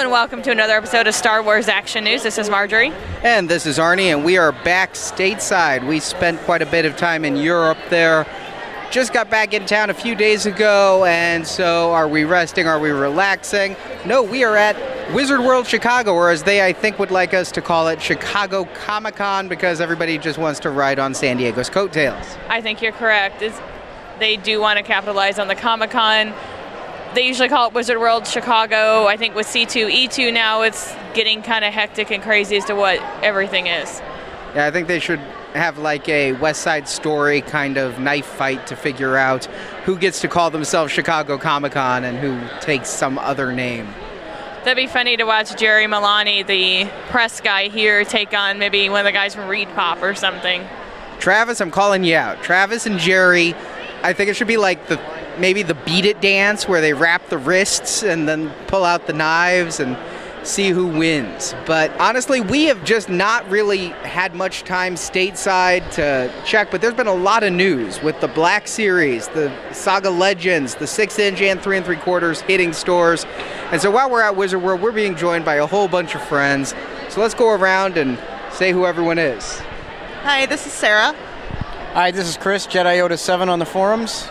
And welcome to another episode of Star Wars Action News. This is Marjorie. And this is Arnie, and we are back stateside. We spent quite a bit of time in Europe there. Just got back in town a few days ago, and so are we resting? Are we relaxing? No, we are at Wizard World Chicago, or as they, I think, would like us to call it, Chicago Comic Con, because everybody just wants to ride on San Diego's coattails. I think you're correct. It's, they do want to capitalize on the Comic Con. They usually call it Wizard World Chicago. I think with C2E2 now, it's getting kind of hectic and crazy as to what everything is. Yeah, I think they should have like a West Side Story kind of knife fight to figure out who gets to call themselves Chicago Comic Con and who takes some other name. That'd be funny to watch Jerry Milani, the press guy here, take on maybe one of the guys from ReedPop or something. Travis, I'm calling you out. Travis and Jerry, I think it should be like the maybe the beat it dance where they wrap the wrists and then pull out the knives and see who wins. But honestly, we have just not really had much time stateside to check, but there's been a lot of news with the Black Series, the Saga Legends, the 6 inch and 3 and 3 quarters hitting stores. And so while we're at Wizard World, we're being joined by a whole bunch of friends. So let's go around and say who everyone is. Hi, this is Sarah. Hi, this is Chris, Jedi Yoda 7 on the forums.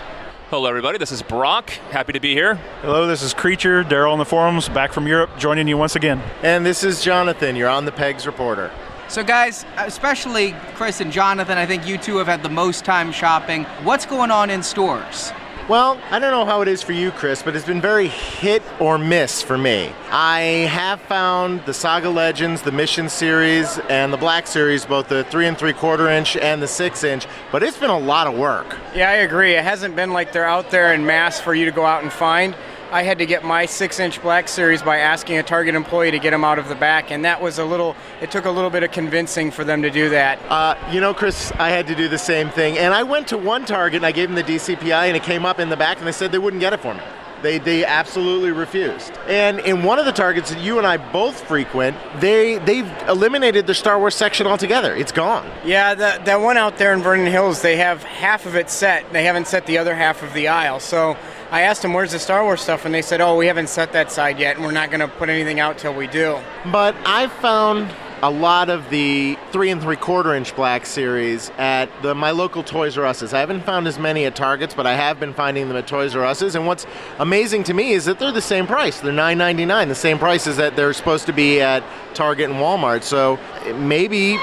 Hello, everybody. This is Brock. Happy to be here. Hello, this is Creature, Daryl on the forums, back from Europe, joining you once again. And this is Jonathan, you're on the Pegs reporter. So, guys, especially Chris and Jonathan, I think you two have had the most time shopping. What's going on in stores? Well, I don't know how it is for you, Chris, but it's been very hit or miss for me. I have found the Saga Legends, the Mission Series, and the Black Series, both the three and three quarter inch and the six inch, but it's been a lot of work. Yeah, I agree. It hasn't been like they're out there in mass for you to go out and find. I had to get my six inch Black Series by asking a Target employee to get them out of the back, and that was a little, it took a little bit of convincing for them to do that. Uh, you know, Chris, I had to do the same thing. And I went to one Target and I gave them the DCPI, and it came up in the back, and they said they wouldn't get it for me. They, they absolutely refused. And in one of the targets that you and I both frequent, they they've eliminated the Star Wars section altogether. It's gone. Yeah, that, that one out there in Vernon Hills, they have half of it set. They haven't set the other half of the aisle. So I asked them, where's the Star Wars stuff? And they said, oh, we haven't set that side yet, and we're not going to put anything out till we do. But I found a lot of the three and three quarter inch black series at the my local Toys R Us's. I haven't found as many at Targets, but I have been finding them at Toys R Us's. And what's amazing to me is that they're the same price. They're $9.99, the same prices that they're supposed to be at Target and Walmart. So maybe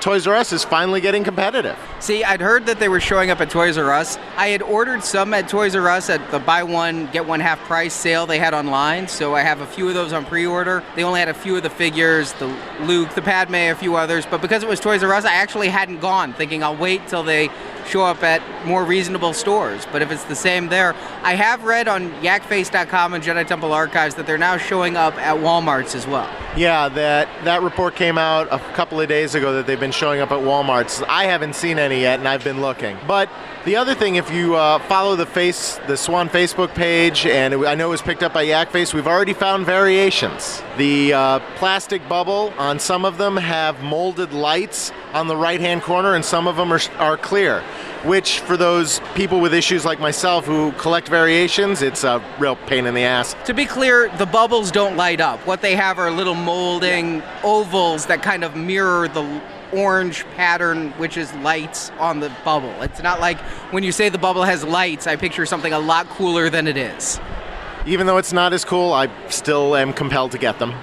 Toys R Us is finally getting competitive. See, I'd heard that they were showing up at Toys R Us. I had ordered some at Toys R Us at the buy one, get one half price sale they had online, so I have a few of those on pre order. They only had a few of the figures, the Luke, the Padme, a few others, but because it was Toys R Us, I actually hadn't gone, thinking I'll wait till they show up at more reasonable stores. But if it's the same there, I have read on yakface.com and Jedi Temple Archives that they're now showing up at Walmarts as well. Yeah, that that report came out a couple of days ago that they've been showing up at Walmarts. I haven't seen any yet, and I've been looking. But the other thing, if you uh, follow the face, the Swan Facebook page, and it, I know it was picked up by Yakface, we've already found variations. The uh, plastic bubble on some of them have molded lights on the right-hand corner, and some of them are, are clear. Which for those people with issues like myself who collect variations, it's a real pain in the ass. To be clear, the bubbles don't light up. What they have are little molding ovals that kind of mirror the orange pattern, which is lights on the bubble. It's not like when you say the bubble has lights, I picture something a lot cooler than it is. Even though it's not as cool, I still am compelled to get them.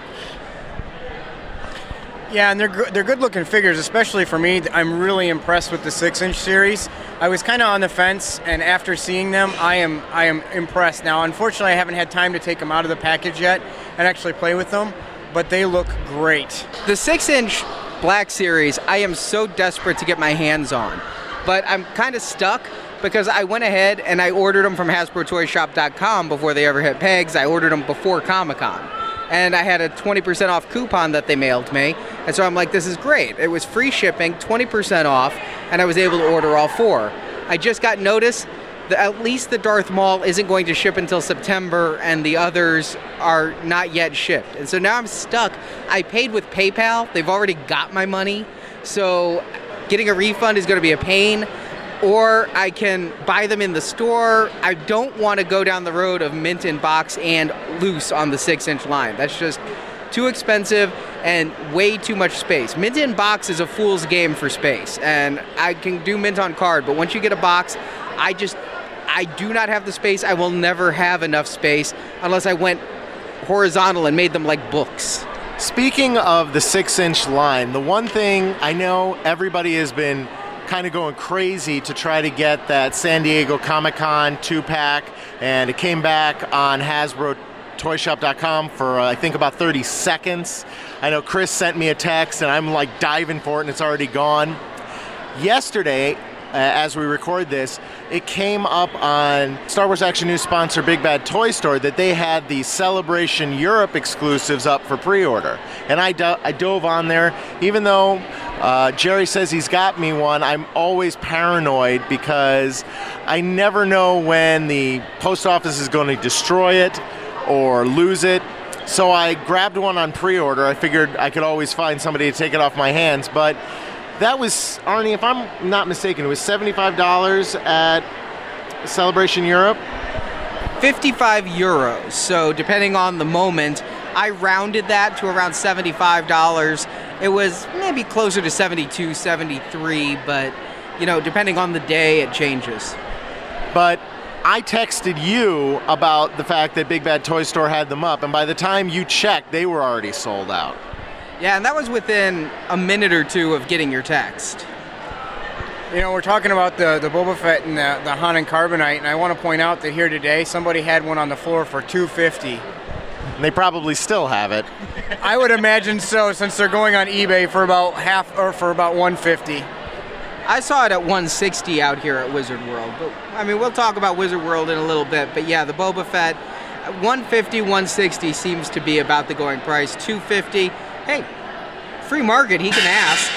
Yeah, and they're they're good looking figures, especially for me. I'm really impressed with the six inch series. I was kind of on the fence, and after seeing them, I am I am impressed. Now, unfortunately, I haven't had time to take them out of the package yet and actually play with them, but they look great. The six inch Black Series, I am so desperate to get my hands on, but I'm kind of stuck because I went ahead and I ordered them from HasbroToyShop.com before they ever hit pegs. I ordered them before Comic Con and I had a 20% off coupon that they mailed me. And so I'm like, this is great. It was free shipping, 20% off, and I was able to order all four. I just got notice that at least the Darth Maul isn't going to ship until September, and the others are not yet shipped. And so now I'm stuck. I paid with PayPal, they've already got my money. So getting a refund is going to be a pain or I can buy them in the store. I don't want to go down the road of mint in box and loose on the six inch line. That's just too expensive and way too much space. Mint in box is a fool's game for space, and I can do mint on card, but once you get a box, I just I do not have the space. I will never have enough space unless I went horizontal and made them like books. Speaking of the six inch line, the one thing I know everybody has been kind of going crazy to try to get that San Diego Comic Con two pack, and it came back on Hasbro toyshop.com for uh, I think about 30 seconds. I know Chris sent me a text and I'm like diving for it and it's already gone. Yesterday, uh, as we record this, it came up on Star Wars Action News sponsor Big Bad Toy Store that they had the Celebration Europe exclusives up for pre order. And I, do- I dove on there, even though uh, Jerry says he's got me one, I'm always paranoid because I never know when the post office is going to destroy it or lose it. So I grabbed one on pre order. I figured I could always find somebody to take it off my hands, but that was Arnie. If I'm not mistaken, it was seventy-five dollars at Celebration Europe. 55 euros. So depending on the moment, I rounded that to around $75. It was maybe closer to 72, 73, but you know, depending on the day, it changes. But I texted you about the fact that Big Bad Toy Store had them up, and by the time you checked, they were already sold out. Yeah, and that was within a minute or two of getting your text. You know, we're talking about the, the Boba Fett and the, the Han and Carbonite, and I want to point out that here today, somebody had one on the floor for 250 and they probably still have it. I would imagine so, since they're going on eBay for about half or for about 150. I saw it at 160 out here at Wizard World, but I mean, we'll talk about Wizard World in a little bit. But yeah, the Boba Fett, 150, 160 seems to be about the going price. 250, hey, free market, he can ask.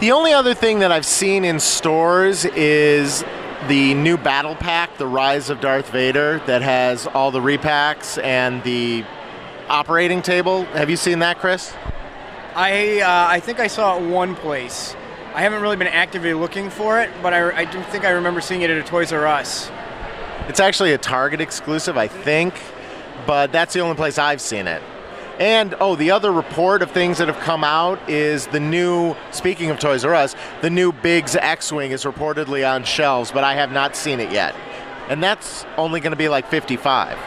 The only other thing that I've seen in stores is the new battle pack, The Rise of Darth Vader, that has all the repacks and the operating table. Have you seen that, Chris? I uh, I think I saw it one place. I haven't really been actively looking for it, but I, I do think I remember seeing it at a Toys R Us. It's actually a Target exclusive, I think, but that's the only place I've seen it. And oh, the other report of things that have come out is the new, speaking of Toys R Us, the new Biggs X Wing is reportedly on shelves, but I have not seen it yet. And that's only going to be like 55.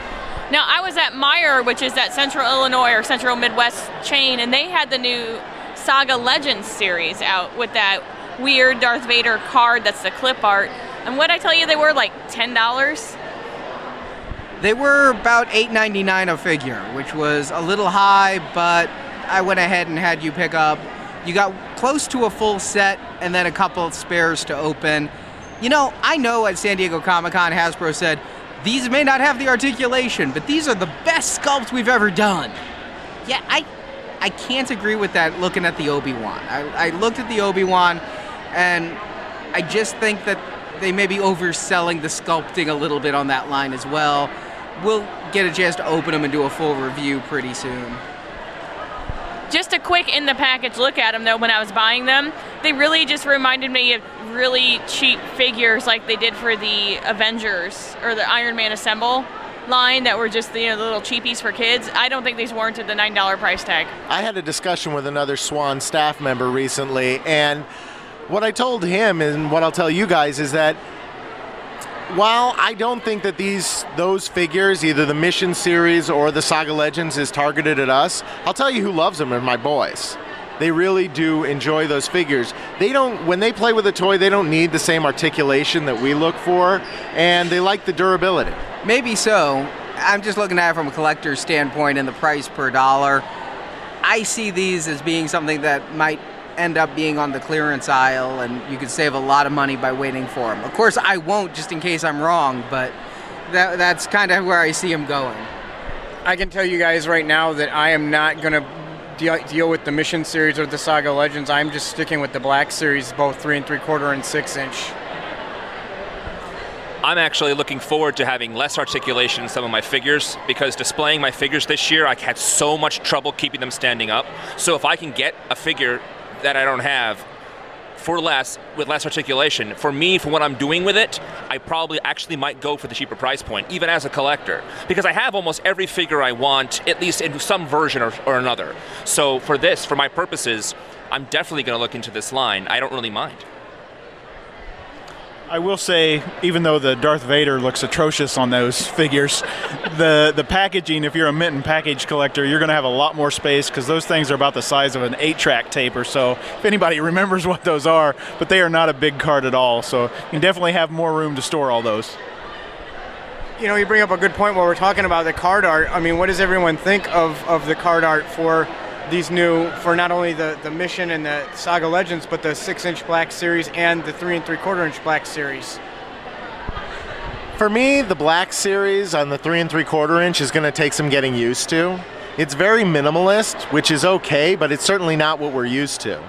Now, I was at Meijer, which is that Central Illinois or Central Midwest chain, and they had the new Saga Legends series out with that weird Darth Vader card that's the clip art. And what I tell you, they were like $10. They were about $8.99 a figure, which was a little high, but I went ahead and had you pick up. You got close to a full set and then a couple of spares to open. You know, I know at San Diego Comic Con, Hasbro said, these may not have the articulation, but these are the best sculpts we've ever done. Yeah, I, I can't agree with that looking at the Obi Wan. I, I looked at the Obi Wan, and I just think that they may be overselling the sculpting a little bit on that line as well we'll get a chance to open them and do a full review pretty soon. just a quick in the package look at them though when I was buying them, they really just reminded me of really cheap figures like they did for the Avengers or the Iron Man Assemble line that were just you know the little cheapies for kids. I don't think these warranted the nine dollar price tag. I had a discussion with another Swan staff member recently, and what I told him and what I'll tell you guys is that while I don't think that these those figures, either the Mission series or the Saga Legends, is targeted at us, I'll tell you who loves them are my boys. They really do enjoy those figures. They don't when they play with a toy, they don't need the same articulation that we look for, and they like the durability. Maybe so. I'm just looking at it from a collector's standpoint and the price per dollar. I see these as being something that might end up being on the clearance aisle and you could save a lot of money by waiting for them. Of course, I won't just in case I'm wrong, but that, that's kind of where I see them going. I can tell you guys right now that I am not going to deal, deal with the Mission series or the Saga Legends. I'm just sticking with the Black series, both three and three quarter and six inch. I'm actually looking forward to having less articulation in some of my figures because displaying my figures this year, I had so much trouble keeping them standing up. So if I can get a figure that I don't have for less with less articulation. For me, for what I'm doing with it, I probably actually might go for the cheaper price point, even as a collector, because I have almost every figure I want, at least in some version or, or another. So for this, for my purposes, I'm definitely going to look into this line. I don't really mind. I will say, even though the Darth Vader looks atrocious on those figures, the the packaging, if you're a mint and package collector, you're going to have a lot more space because those things are about the size of an eight-track tape or so. If anybody remembers what those are, but they are not a big card at all, so you can definitely have more room to store all those. You know, you bring up a good point while we're talking about the card art. I mean, what does everyone think of, of the card art for these new for not only the, the mission and the Saga Legends, but the six inch black series and the three and three quarter inch black series. For me, the black series on the three and three quarter inch is going to take some getting used to. It's very minimalist, which is okay, but it's certainly not what we're used to.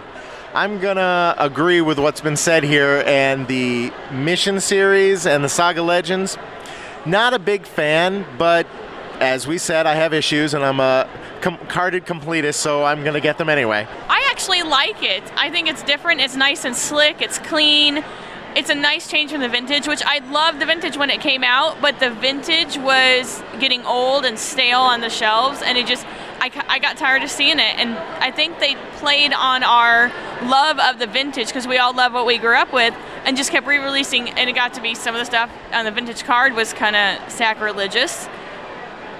I'm gonna agree with what's been said here, and the Mission series and the Saga Legends. Not a big fan, but as we said, I have issues, and I'm a com- carded completist, so I'm gonna get them anyway. I actually like it. I think it's different. It's nice and slick. It's clean. It's a nice change from the vintage, which I loved the vintage when it came out, but the vintage was getting old and stale on the shelves, and it just, I, I got tired of seeing it. And I think they played on our love of the vintage because we all love what we grew up with and just kept re releasing, and it got to be some of the stuff on the vintage card was kind of sacrilegious.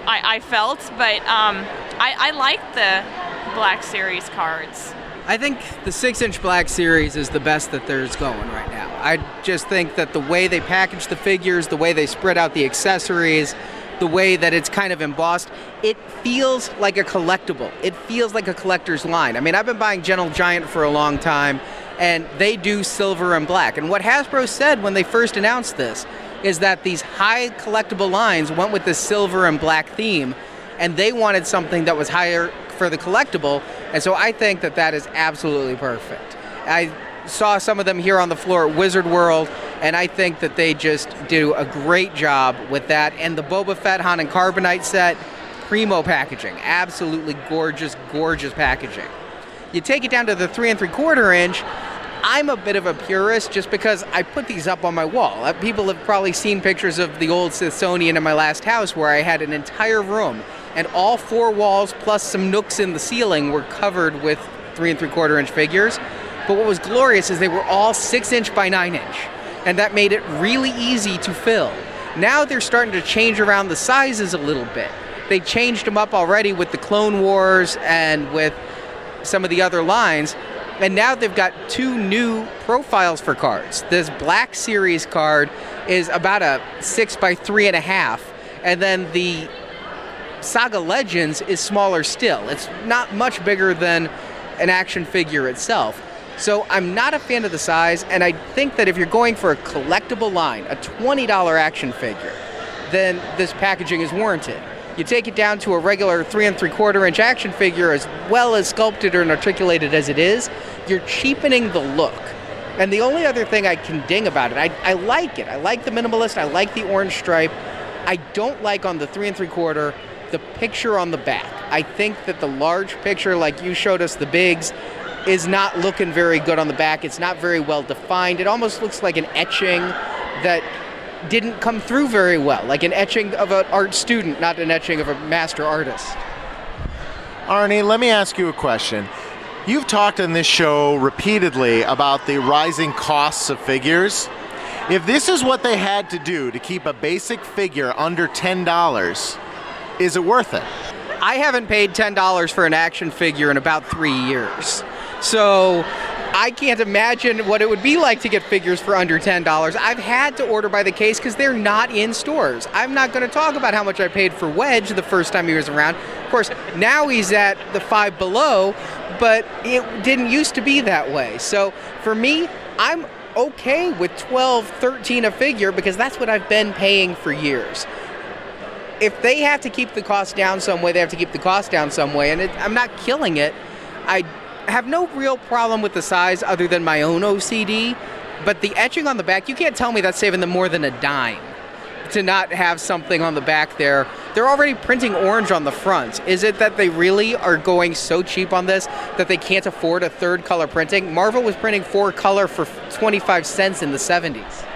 I, I felt, but um, I, I like the Black Series cards. I think the six inch Black Series is the best that there's going right now. I just think that the way they package the figures, the way they spread out the accessories, the way that it's kind of embossed, it feels like a collectible. It feels like a collector's line. I mean, I've been buying Gentle Giant for a long time, and they do silver and black. And what Hasbro said when they first announced this is that these high collectible lines went with the silver and black theme, and they wanted something that was higher for the collectible. And so I think that that is absolutely perfect. I saw some of them here on the floor at Wizard World, and I think that they just do a great job with that. And the Boba Fett Han and Carbonite set, primo packaging, absolutely gorgeous, gorgeous packaging. You take it down to the three and three quarter inch, I'm a bit of a purist just because I put these up on my wall. Uh, people have probably seen pictures of the old Smithsonian in my last house where I had an entire room and all four walls plus some nooks in the ceiling were covered with three and three quarter inch figures. But what was glorious is they were all six inch by nine inch, and that made it really easy to fill. Now they're starting to change around the sizes a little bit. They changed them up already with the Clone Wars and with some of the other lines, and now they've got two new profiles for cards. This Black Series card is about a six by three and a half, and then the Saga Legends is smaller still. It's not much bigger than an action figure itself. So I'm not a fan of the size, and I think that if you're going for a collectible line, a $20 action figure, then this packaging is warranted. You take it down to a regular three and three quarter inch action figure, as well as sculpted and articulated as it is, you're cheapening the look. And the only other thing I can ding about it, I, I like it. I like the minimalist. I like the orange stripe. I don't like on the three and three quarter the picture on the back. I think that the large picture, like you showed us the Biggs, is not looking very good on the back. It's not very well defined. It almost looks like an etching that didn't come through very well, like an etching of an art student, not an etching of a master artist. Arnie, let me ask you a question. You've talked on this show repeatedly about the rising costs of figures. If this is what they had to do to keep a basic figure under $10, is it worth it? I haven't paid $10 for an action figure in about three years. So I can't imagine what it would be like to get figures for under $10. I've had to order by the case because they're not in stores. I'm not going to talk about how much I paid for Wedge the first time he was around. Of course, now he's at the five below, but it didn't used to be that way. So for me, I'm okay with 12, 13 a figure because that's what I've been paying for years. If they have to keep the cost down some way, they have to keep the cost down some way, and it, I'm not killing it. I have no real problem with the size other than my own OCD, but the etching on the back, you can't tell me that's saving them more than a dime to not have something on the back there. They're already printing orange on the front. Is it that they really are going so cheap on this that they can't afford a third color printing? Marvel was printing four color for 25 cents in the 70s.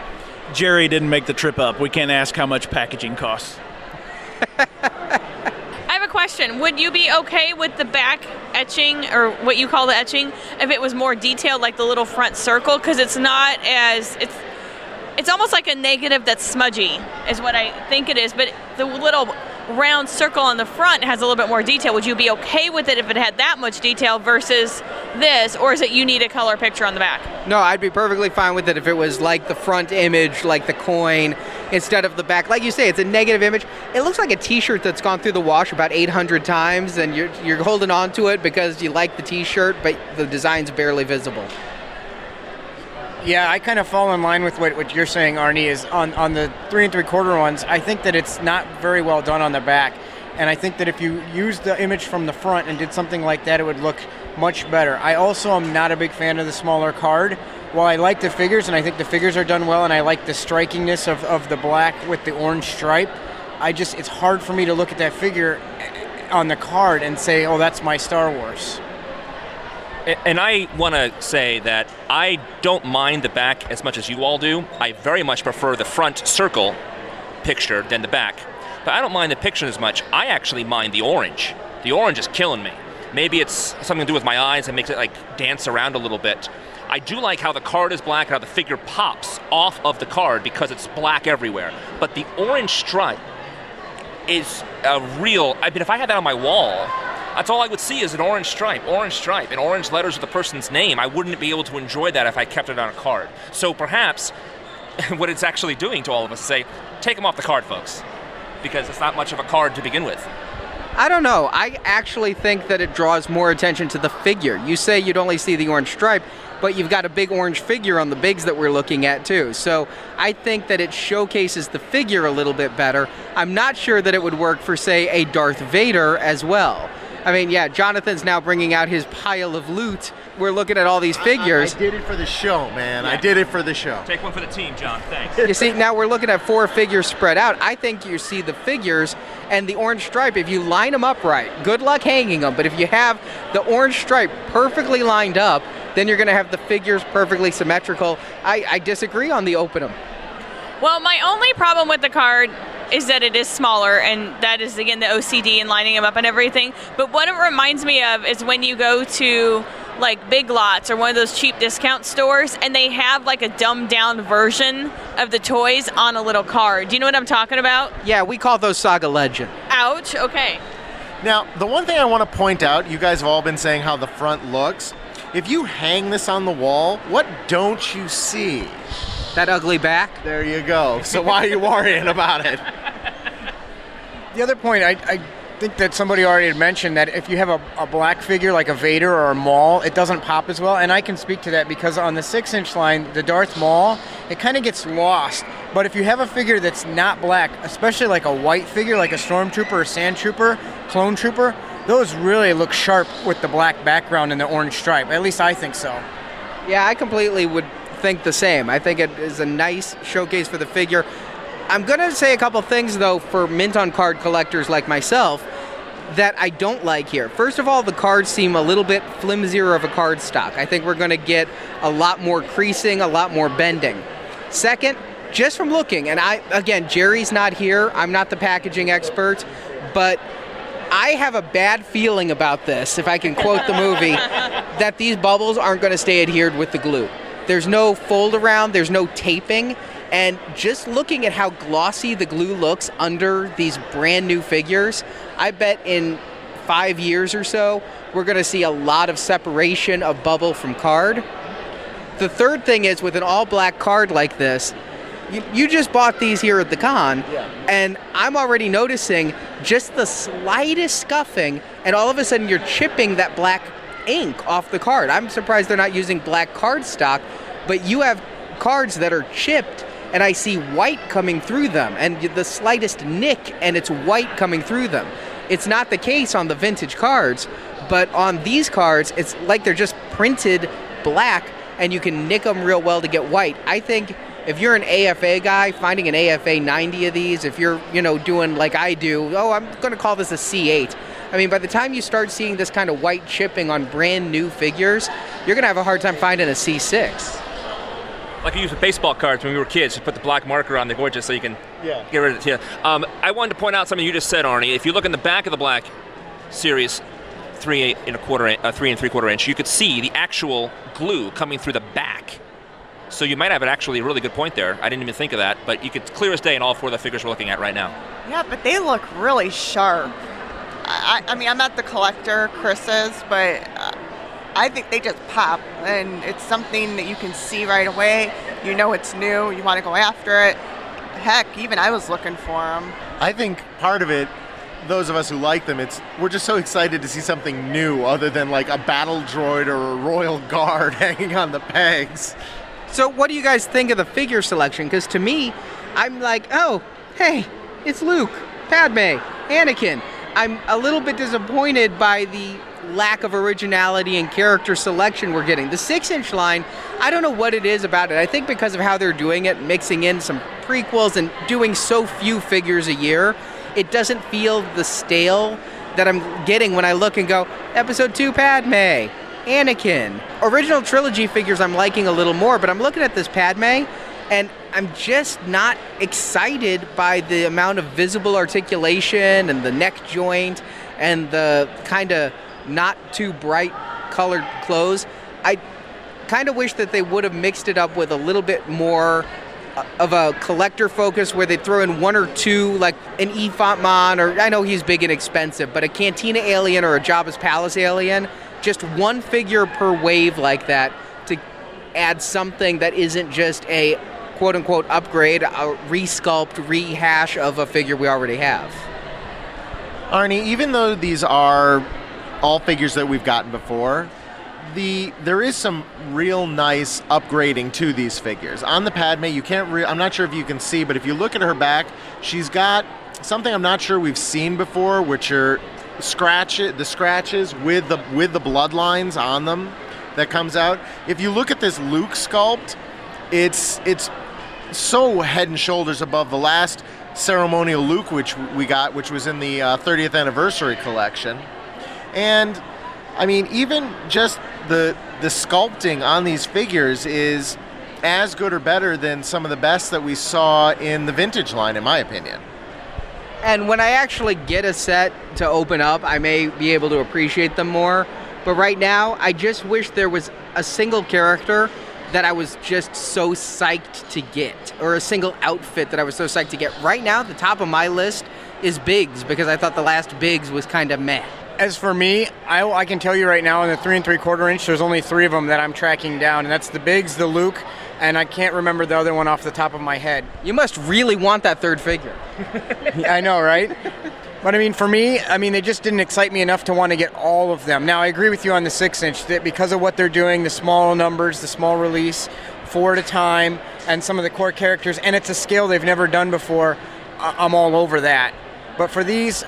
Jerry didn't make the trip up. We can't ask how much packaging costs. Question. Would you be okay with the back etching, or what you call the etching, if it was more detailed, like the little front circle? Because it's not as it's it's almost like a negative that's smudgy, is what I think it is. But the little round circle on the front has a little bit more detail. Would you be okay with it if it had that much detail versus this, or is it you need a color picture on the back? No, I'd be perfectly fine with it if it was like the front image, like the coin, instead of the back. Like you say, it's a negative image. It looks like a T-shirt that's gone through the wash about 800 times, and you're you're holding on to it because you like the T-shirt, but the design's barely visible. Yeah, I kind of fall in line with what, what you're saying, Arnie, is on, on the three and three quarter ones, I think that it's not very well done on the back. And I think that if you used the image from the front and did something like that, it would look much better. I also am not a big fan of the smaller card. While I like the figures, and I think the figures are done well, and I like the strikingness of, of the black with the orange stripe, I just, it's hard for me to look at that figure on the card and say, oh, that's my Star Wars. And I want to say that I don't mind the back as much as you all do. I very much prefer the front circle picture than the back. But I don't mind the picture as much. I actually mind the orange. The orange is killing me. Maybe it's something to do with my eyes and makes it like dance around a little bit. I do like how the card is black and how the figure pops off of the card because it's black everywhere. But the orange stripe is a real. I mean, if I had that on my wall, that's all I would see is an orange stripe, orange stripe, and orange letters with the person's name. I wouldn't be able to enjoy that if I kept it on a card. So perhaps what it's actually doing to all of us is say, take them off the card, folks, because it's not much of a card to begin with. I don't know. I actually think that it draws more attention to the figure. You say you'd only see the orange stripe, but you've got a big orange figure on the Biggs that we're looking at too. So I think that it showcases the figure a little bit better. I'm not sure that it would work for, say, a Darth Vader as well. I mean, yeah, Jonathan's now bringing out his pile of loot. We're looking at all these figures. I, I did it for the show, man. Yeah. I did it for the show. Take one for the team, John. Thanks. you see, now we're looking at four figures spread out. I think you see the figures and the orange stripe. If you line them up right, good luck hanging them. But if you have the orange stripe perfectly lined up, then you're going to have the figures perfectly symmetrical. I, I disagree on the open them. Well, my only problem with the card is that it is smaller, and that is again the OCD and lining them up and everything. But what it reminds me of is when you go to like Big Lots or one of those cheap discount stores, and they have like a dumbed down version of the toys on a little card. Do you know what I'm talking about? Yeah, we call those Saga Legend. Ouch. Okay. Now, the one thing I want to point out, you guys have all been saying how the front looks. If you hang this on the wall, what don't you see? That ugly back? There you go. So why are you worrying about it? The other point, I, I think that somebody already had mentioned that if you have a, a, black figure like a Vader or a Maul, it doesn't pop as well. And I can speak to that because on the six inch line, the Darth Maul, it kind of gets lost. But if you have a figure that's not black, especially like a white figure, like a Stormtrooper or Sand Trooper, Clone Trooper, those really look sharp with the black background and the orange stripe. At least I think so. Yeah, I completely would think the same. I think it is a nice showcase for the figure. I'm going to say a couple things, though, for mint on card collectors like myself that I don't like here. First of all, the cards seem a little bit flimsier of a card stock. I think we're going to get a lot more creasing, a lot more bending. Second, just from looking, and I, again, Jerry's not here, I'm not the packaging expert, but I have a bad feeling about this, if I can quote the movie, that these bubbles aren't going to stay adhered with the glue. There's no fold around, there's no taping, and just looking at how glossy the glue looks under these brand new figures, I bet in five years or so, we're going to see a lot of separation of bubble from card. The third thing is with an all black card like this, you, you just bought these here at the con, and I'm already noticing just the slightest scuffing, and all of a sudden you're chipping that black ink off the card. I'm surprised they're not using black card stock, but you have cards that are chipped and I see white coming through them, and the slightest nick, and it's white coming through them. It's not the case on the vintage cards, but on these cards, it's like they're just printed black, and you can nick them real well to get white. I think if you're an AFA guy, finding an AFA 90 of these, if you're, you know, doing like I do, oh, I'm going to call this a C8. I mean, by the time you start seeing this kind of white chipping on brand new figures, you're going to have a hard time finding a C6 like you used with baseball cards when we were kids. Just put the black marker on the gorgeous so you can Yeah. get rid of it. Yeah. Um, I wanted to point out something you just said, Arnie. If you look in the back of the black series, three eight and a quarter, uh, three and three quarter inch, you could see the actual glue coming through the back. So you might have it actually a really good point there. I didn't even think of that, but you could clear as day in all four of the figures we're looking at right now. Yeah, but they look really sharp. I, I I mean, I'm not the collector, Chris is, but uh, I think they just pop, and it's something that you can see right away. You know it's new. You want to go after it. Heck, even I was looking for them. I think part of it, those of us who like them, it's we're just so excited to see something new other than like a battle droid or a royal guard hanging on the pegs. So, what do you guys think of the figure selection? Because to me, I'm like, oh, hey, it's Luke, Padme, Anakin. I'm a little bit disappointed by the lack of originality and character selection we're getting. The six inch line, I don't know what it is about it. I think because of how they're doing it, mixing in some prequels and doing so few figures a year, it doesn't feel the stale that I'm getting when I look and go, episode two Padme, Anakin. Original trilogy figures I'm liking a little more, but I'm looking at this Padme and I'm just not excited by the amount of visible articulation and the neck joint and the kind of not too bright colored clothes. I kind of wish that they would have mixed it up with a little bit more uh, of a collector focus where they throw in one or two, like an Ephant Mon, or I know he's big and expensive, but a Cantina alien or a Jabba's Palace alien. Just one figure per wave like that to add something that isn't just a quote unquote upgrade, a resculpt, rehash of a figure we already have. Arnie, even though these are all figures that we've gotten before, the there is some real nice upgrading to these figures. On the Padme, you can't. Re- I'm not sure if you can see, but if you look at her back, she's got something I'm not sure we've seen before, which are scratch the scratches with the with the bloodlines on them that comes out. If you look at this Luke sculpt, it's it's so head and shoulders above the last ceremonial Luke, which we got, which was in the uh, 30th anniversary collection. And I mean, even just the the sculpting on these figures is as good or better than some of the best that we saw in the vintage line, in my opinion. And when I actually get a set to open up, I may be able to appreciate them more. But right now, I just wish there was a single character that I was just so psyched to get, or a single outfit that I was so psyched to get. Right now, the top of my list is Biggs because I thought the last Biggs was kind of meh. As for me, I, I can tell you right now in the three and three quarter inch, there's only three of them that I'm tracking down, and that's the Biggs, the Luke, and I can't remember the other one off the top of my head. You must really want that third figure. I know, right? But I mean, for me, I mean, they just didn't excite me enough to want to get all of them. Now, I agree with you on the six inch that because of what they're doing, the small numbers, the small release, four at a time, and some of the core characters, and it's a scale they've never done before, I'm all over that. But for these,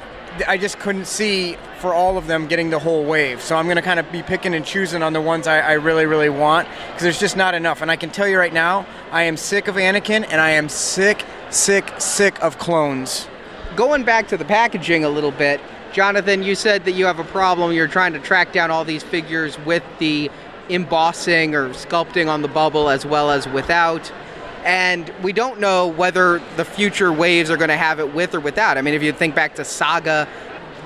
I just couldn't see for all of them getting the whole wave. So I'm going to kind of be picking and choosing on the ones I, I really, really want because there's just not enough. And I can tell you right now, I am sick of Anakin and I am sick sick, sick of clones. Going back to the packaging a little bit, Jonathan, you said that you have a problem. You're trying to track down all these figures with the embossing or sculpting on the bubble as well as without. And we don't know whether the future waves are going to have it with or without. I mean, if you think back to Saga,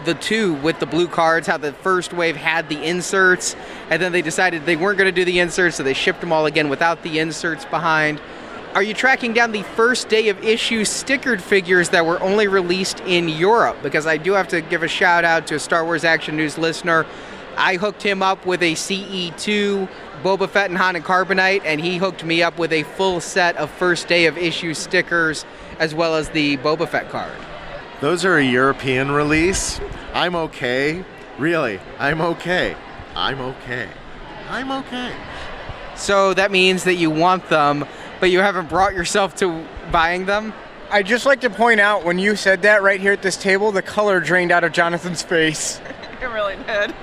the two with the blue cards, how the first wave had the inserts, and then they decided they weren't going to do the inserts, so they shipped them all again without the inserts behind. Are you tracking down the first day of issue stickered figures that were only released in Europe? Because I do have to give a shout out to a Star Wars Action News listener. I hooked him up with a CE2 Boba Fett and Han and Carbonite, and he hooked me up with a full set of first day of issue stickers as well as the Boba Fett card. Those are a European release. I'm okay. Really, I'm okay. I'm okay. I'm okay. So that means that you want them, but you haven't brought yourself to buying them? I'd just like to point out when you said that right here at this table, the color drained out of Jonathan's face. It really did.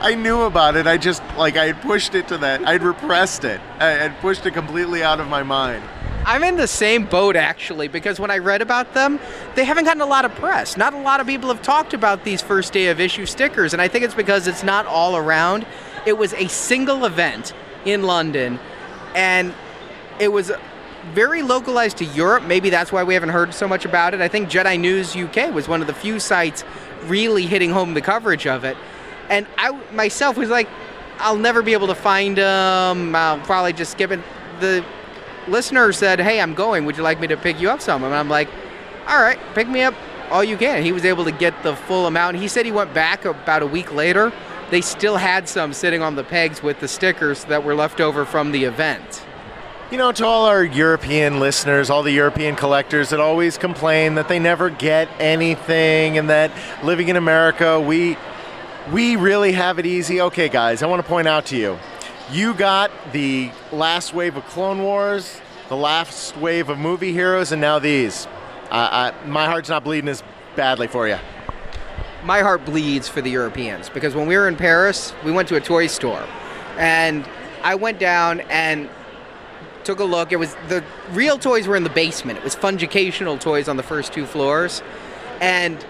I knew about it. I just like I had pushed it to that. I'd repressed it. I had pushed it completely out of my mind. I'm in the same boat actually because when I read about them, they haven't gotten a lot of press. Not a lot of people have talked about these first day of issue stickers, and I think it's because it's not all around. It was a single event in London, and it was very localized to Europe. Maybe that's why we haven't heard so much about it. I think Jedi News UK was one of the few sites really hitting home the coverage of it. And I myself was like, I'll never be able to find them. I'll probably just skip it. The listener said, Hey, I'm going. Would you like me to pick you up some? And I'm like, All right, pick me up all you can. He was able to get the full amount. He said he went back about a week later. They still had some sitting on the pegs with the stickers that were left over from the event. You know, to all our European listeners, all the European collectors that always complain that they never get anything and that living in America, we we really have it easy. Okay, guys, I want to point out to you. You got the last wave of Clone Wars, the last wave of movie heroes, and now these. Uh, I, my heart's not bleeding as badly for you. My heart bleeds for the Europeans because when we were in Paris, we went to a toy store, and I went down and took a look. It was the real toys were in the basement. It was Fungicational toys on the first two floors, and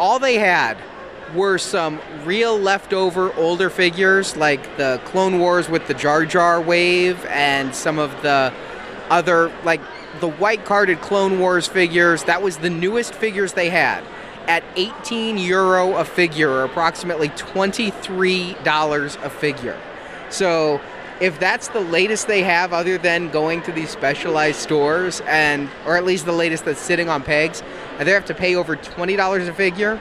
all they had were some real leftover older figures like the Clone Wars with the Jar Jar wave and some of the other like the white carded Clone Wars figures. That was the newest figures they had at 18 euro a figure, or approximately $23 a figure. So, if that's the latest they have, other than going to these specialized stores, and or at least the latest that's sitting on pegs, and they have to pay over $20 a figure,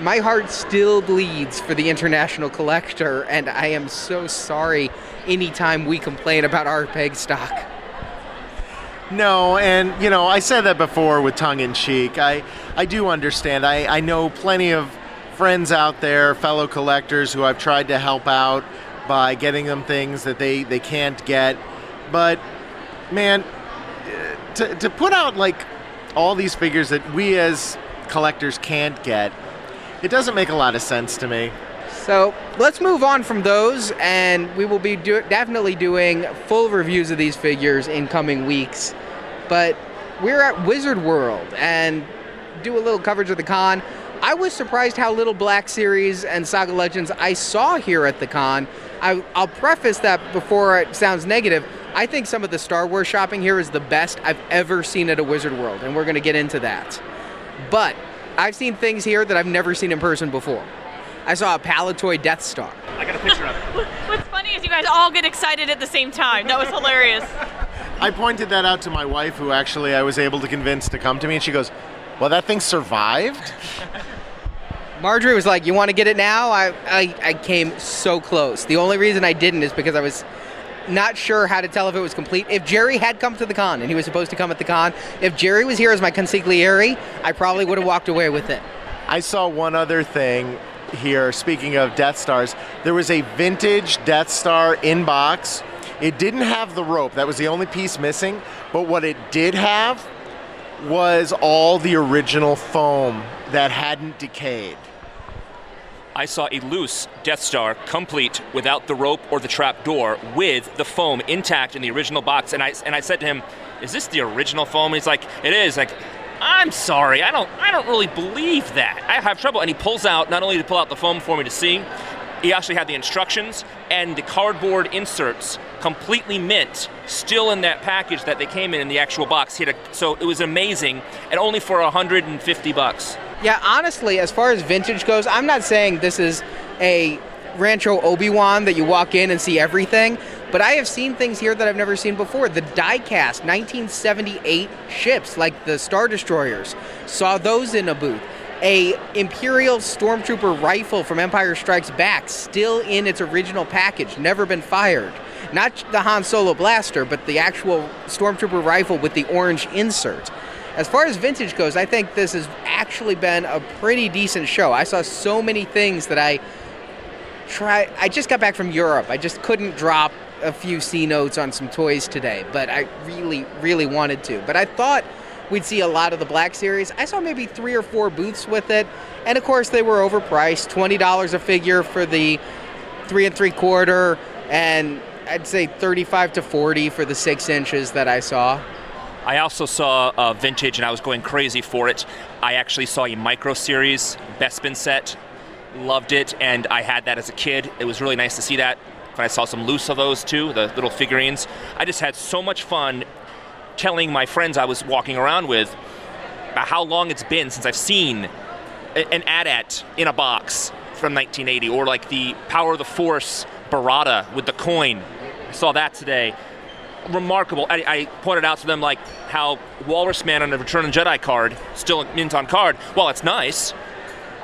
my heart still bleeds for the international collector, and I am so sorry anytime we complain about our peg stock. No, and you know, I said that before with tongue in cheek. I, I do understand. I, I know plenty of friends out there, fellow collectors, who I've tried to help out by getting them things that they, they can't get. But man, to, to put out like all these figures that we as collectors can't get, it doesn't make a lot of sense to me. So let's move on from those, and we will be do- definitely doing full reviews of these figures in coming weeks. But we're at Wizard World and do a little coverage of the con. I was surprised how little Black Series and Saga Legends I saw here at the con. I, I'll preface that before it sounds negative. I think some of the Star Wars shopping here is the best I've ever seen at a Wizard World, and we're going to get into that. But I've seen things here that I've never seen in person before. I saw a Palitoy Death Star. I got a picture of it. What's funny is you guys all get excited at the same time. That was hilarious. I pointed that out to my wife, who actually I was able to convince to come to me, and she goes, Well, that thing survived? Marjorie was like, "You want to get it now?" I, I I came so close. The only reason I didn't is because I was not sure how to tell if it was complete. If Jerry had come to the con and he was supposed to come at the con, if Jerry was here as my consigliere, I probably would have walked away with it. I saw one other thing here. Speaking of Death Stars, there was a vintage Death Star in box. It didn't have the rope, that was the only piece missing. But what it did have was all the original foam that hadn't decayed. I saw a loose Death Star complete without the rope or the trap door with the foam intact in the original box. And I, and I said to him, is this the original foam? He's like, it is. Like, I'm sorry, I don't, I don't really believe that. I have trouble. And he pulls out not only to pull out the foam for me to see, he actually had the instructions and the cardboard inserts completely mint, still in that package that they came in in the actual box. A, so it was amazing, and only for 150 bucks. Yeah, honestly, as far as vintage goes, I'm not saying this is a Rancho Obi-Wan that you walk in and see everything, but I have seen things here that I've never seen before. The diecast 1978 ships, like the Star Destroyers, saw those in a booth. A Imperial Stormtrooper rifle from Empire Strikes Back, still in its original package, never been fired. Not the Han Solo blaster, but the actual Stormtrooper rifle with the orange insert. As far as vintage goes, I think this has actually been a pretty decent show. I saw so many things that I try. I just got back from Europe. I just couldn't drop a few C notes on some toys today, but I really, really wanted to. But I thought we'd see a lot of the Black Series. I saw maybe three or four booths with it, and of course they were overpriced. Twenty dollars a figure for the three and three quarter, and I'd say thirty-five to forty for the six inches that I saw. I also saw uh, vintage, and I was going crazy for it. I actually saw a micro series Bespin set, loved it, and I had that as a kid. It was really nice to see that. When I saw some loose of those too, the little figurines, I just had so much fun telling my friends I was walking around with about how long it's been since I've seen an AT-AT in a box from 1980, or like the Power of the Force Barada with the coin. I saw that today remarkable. I, I, pointed out to them like how Walrus Man on the Return of the Jedi card, still mint on card. Well, it's nice.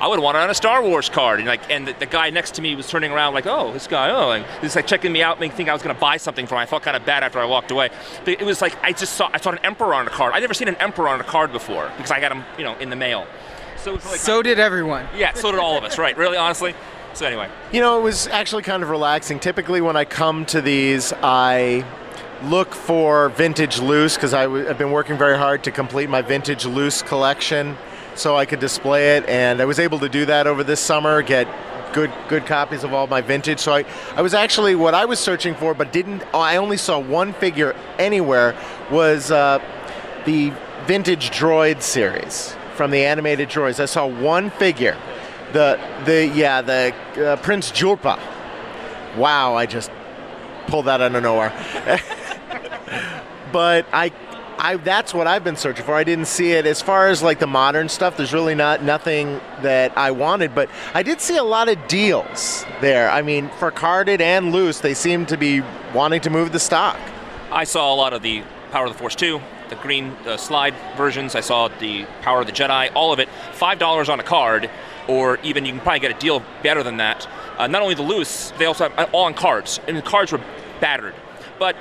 I would want it on a Star Wars card. And like, and the, the, guy next to me was turning around like, oh, this guy, oh, and he's like checking me out, making think I was going to buy something from him. I felt kind of bad after I walked away. But it was like I just saw I saw an Emperor on a card. I'd never seen an Emperor on a card before because I got him, you know, in the mail. So, like, so did everyone. Yeah, so did all of us. Right? Really, honestly. So anyway, you know, it was actually kind of relaxing. Typically, when I come to these, I look for vintage loose because I've been working very hard to complete my vintage loose collection so I could display it. And I was able to do that over this summer, get good good copies of all my vintage. So I, I was actually what I was searching for, but didn't. I only saw one figure anywhere was uh, the vintage droid series from the animated droids. I saw one figure, the the yeah the uh, Prince Julpa. Wow, I just pulled that out of nowhere. but I I, that's what I've been searching for. I didn't see it as far as like the modern stuff. There's really not nothing that I wanted, but I did see a lot of deals there. I mean, for carded and loose, they seem to be wanting to move the stock. I saw a lot of the Power of the Force 2, the green uh, slide versions. I saw the Power of the Jedi, all of it. Five dollars on a card, or even you can probably get a deal better than that. Uh, not only the loose, they also have uh, all on cards, and the cards were battered. But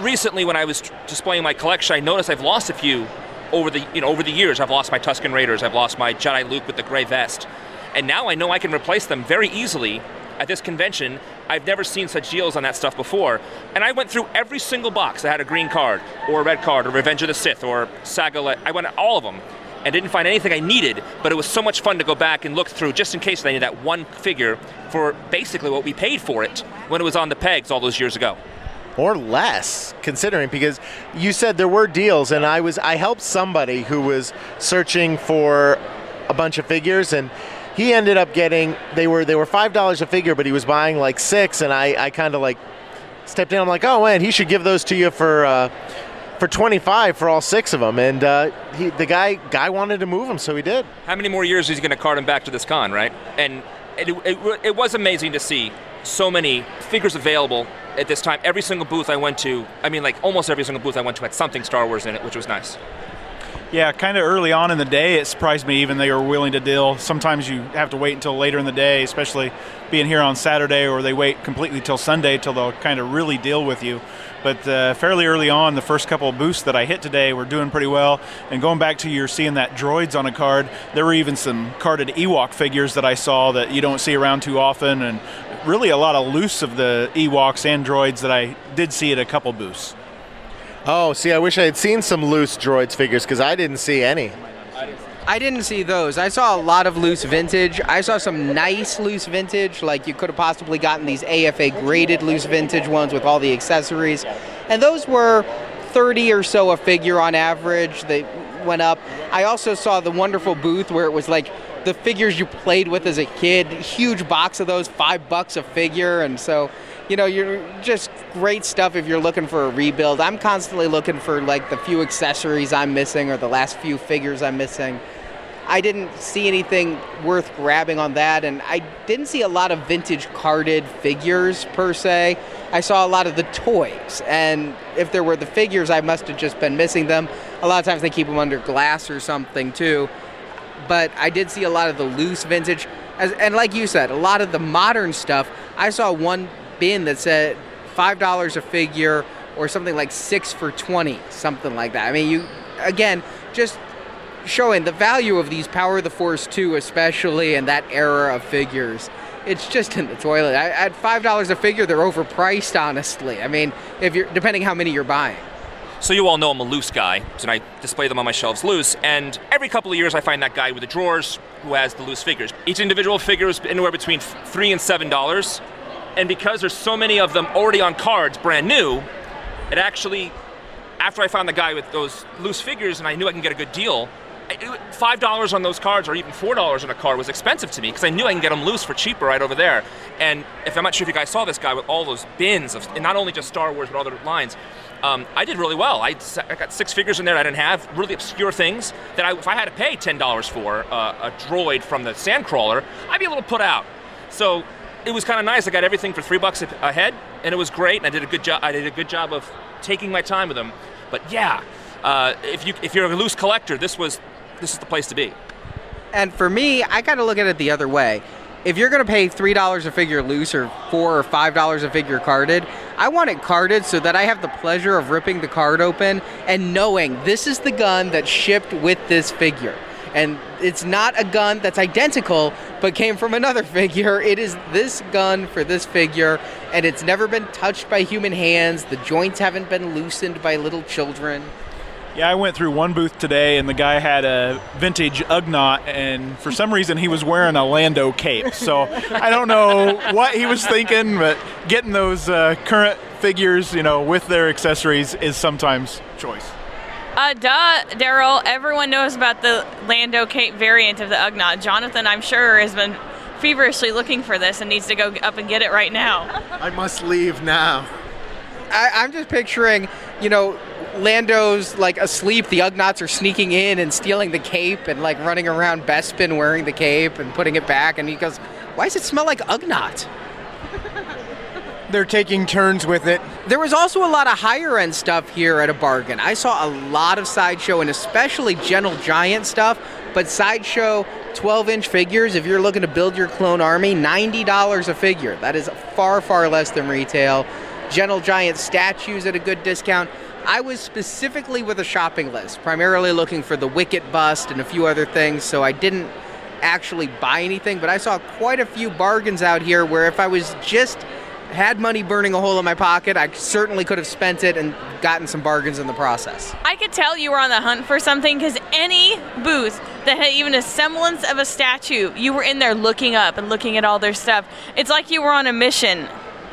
recently, when I was displaying my collection, I noticed I've lost a few over the you know over the years. I've lost my Tusken Raiders. I've lost my Jedi Luke with the gray vest, and now I know I can replace them very easily at this convention. I've never seen such deals on that stuff before, and I went through every single box that had a green card or a red card or Revenge of the Sith or Saga. I went at all of them and didn't find anything I needed, but it was so much fun to go back and look through just in case I needed that one figure for basically what we paid for it when it was on the pegs all those years ago or less considering because you said there were deals and I was I helped somebody who was searching for a bunch of figures and he ended up getting they were they were five dollars a figure but he was buying like six and I, I kind of like stepped in. I'm like oh man he should give those to you for uh, for 25 for all six of them and uh, he, the guy guy wanted to move them so he did. How many more years is he going to cart him back to this con right? And it, it, it was amazing to see so many figures available at this time. Every single booth I went to, I mean, like almost every single booth I went to had something Star Wars in it, which was nice. Yeah, kind of early on in the day, it surprised me even they were willing to deal. Sometimes you have to wait until later in the day, especially being here on Saturday, or they wait completely till Sunday till they'll kind of really deal with you. But uh, fairly early on, the first couple of boosts that I hit today were doing pretty well. And going back to your seeing that droids on a card, there were even some carded Ewok figures that I saw that you don't see around too often, and really a lot of loose of the Ewoks and droids that I did see at a couple boosts. Oh, see, I wish I had seen some loose droids figures because I didn't see any. I didn't see those. I saw a lot of loose vintage. I saw some nice loose vintage, like you could have possibly gotten these AFA graded loose vintage ones with all the accessories. And those were 30 or so a figure on average. They went up. I also saw the wonderful booth where it was like the figures you played with as a kid. Huge box of those, five bucks a figure, and so you know you're just great stuff if you're looking for a rebuild. I'm constantly looking for like the few accessories I'm missing or the last few figures I'm missing. I didn't see anything worth grabbing on that, and I didn't see a lot of vintage carded figures per se. I saw a lot of the toys, and if there were the figures, I must have just been missing them. A lot of times they keep them under glass or something too. But I did see a lot of the loose vintage, As, and like you said, a lot of the modern stuff. I saw one bin that said five dollars a figure, or something like six for twenty, something like that. I mean, you again just showing the value of these Power of the Force 2, especially in that era of figures. It's just in the toilet. I, at five dollars a figure, they're overpriced. Honestly, I mean, if you're depending how many you're buying. So you all know I'm a loose guy, and I display them on my shelves loose. And every couple of years, I find that guy with the drawers who has the loose figures. Each individual figure is anywhere between three and seven dollars. And because there's so many of them already on cards, brand new, it actually, after I found the guy with those loose figures, and I knew I can get a good deal, five dollars on those cards or even four dollars on a card was expensive to me because I knew I can get them loose for cheaper right over there. And if I'm not sure if you guys saw this guy with all those bins of and not only just Star Wars but other lines, um, I did really well. I, I, got six figures in there I didn't have, really obscure things that I, if I had to pay ten dollars for uh, a droid from the Sandcrawler, I'd be a little put out. So it was kind of nice. I got everything for three bucks a head, and it was great. And I did a good job. I did a good job of taking my time with them. But yeah, uh, if you if you're a loose collector, this was this is the place to be. And for me, I kind of look at it the other way. If you're going to pay three dollars a figure loose or four or five dollars a figure carded, I want it carded so that I have the pleasure of ripping the card open and knowing this is the gun that shipped with this figure. And it's not a gun that's identical, but came from another figure. It is this gun for this figure, and it's never been touched by human hands. The joints haven't been loosened by little children. Yeah, I went through one booth today, and the guy had a vintage Ugnaught, and for some reason he was wearing a Lando cape. So I don't know what he was thinking, but getting those uh, current figures, you know, with their accessories is sometimes choice. Uh, duh, Daryl. Everyone knows about the Lando cape variant of the Ugnaught. Jonathan, I'm sure, has been feverishly looking for this and needs to go up and get it right now. I must leave now. I, I'm just picturing, you know, Lando's like asleep. The Ugnaughts are sneaking in and stealing the cape and like running around Bespin wearing the cape and putting it back. And he goes, "Why does it smell like Ugnaught?" They're taking turns with it. There was also a lot of higher end stuff here at a bargain. I saw a lot of sideshow and especially Gentle Giant stuff. But sideshow 12 inch figures, if you're looking to build your clone army, $90 a figure. That is far, far less than retail. Gentle Giant statues at a good discount. I was specifically with a shopping list, primarily looking for the Wicket bust and a few other things, so I didn't actually buy anything, but I saw quite a few bargains out here where if I was just had money burning a hole in my pocket, I certainly could have spent it and gotten some bargains in the process. I could tell you were on the hunt for something because any booth that had even a semblance of a statue, you were in there looking up and looking at all their stuff. It's like you were on a mission.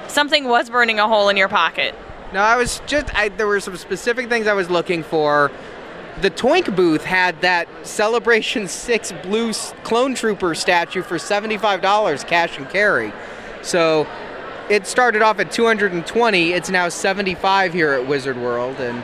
Something was burning a hole in your pocket. No, I was just I, there were some specific things I was looking for. The Toynk booth had that Celebration 6 blue clone trooper statue for $75 cash and carry. So it started off at 220, it's now 75 here at Wizard World and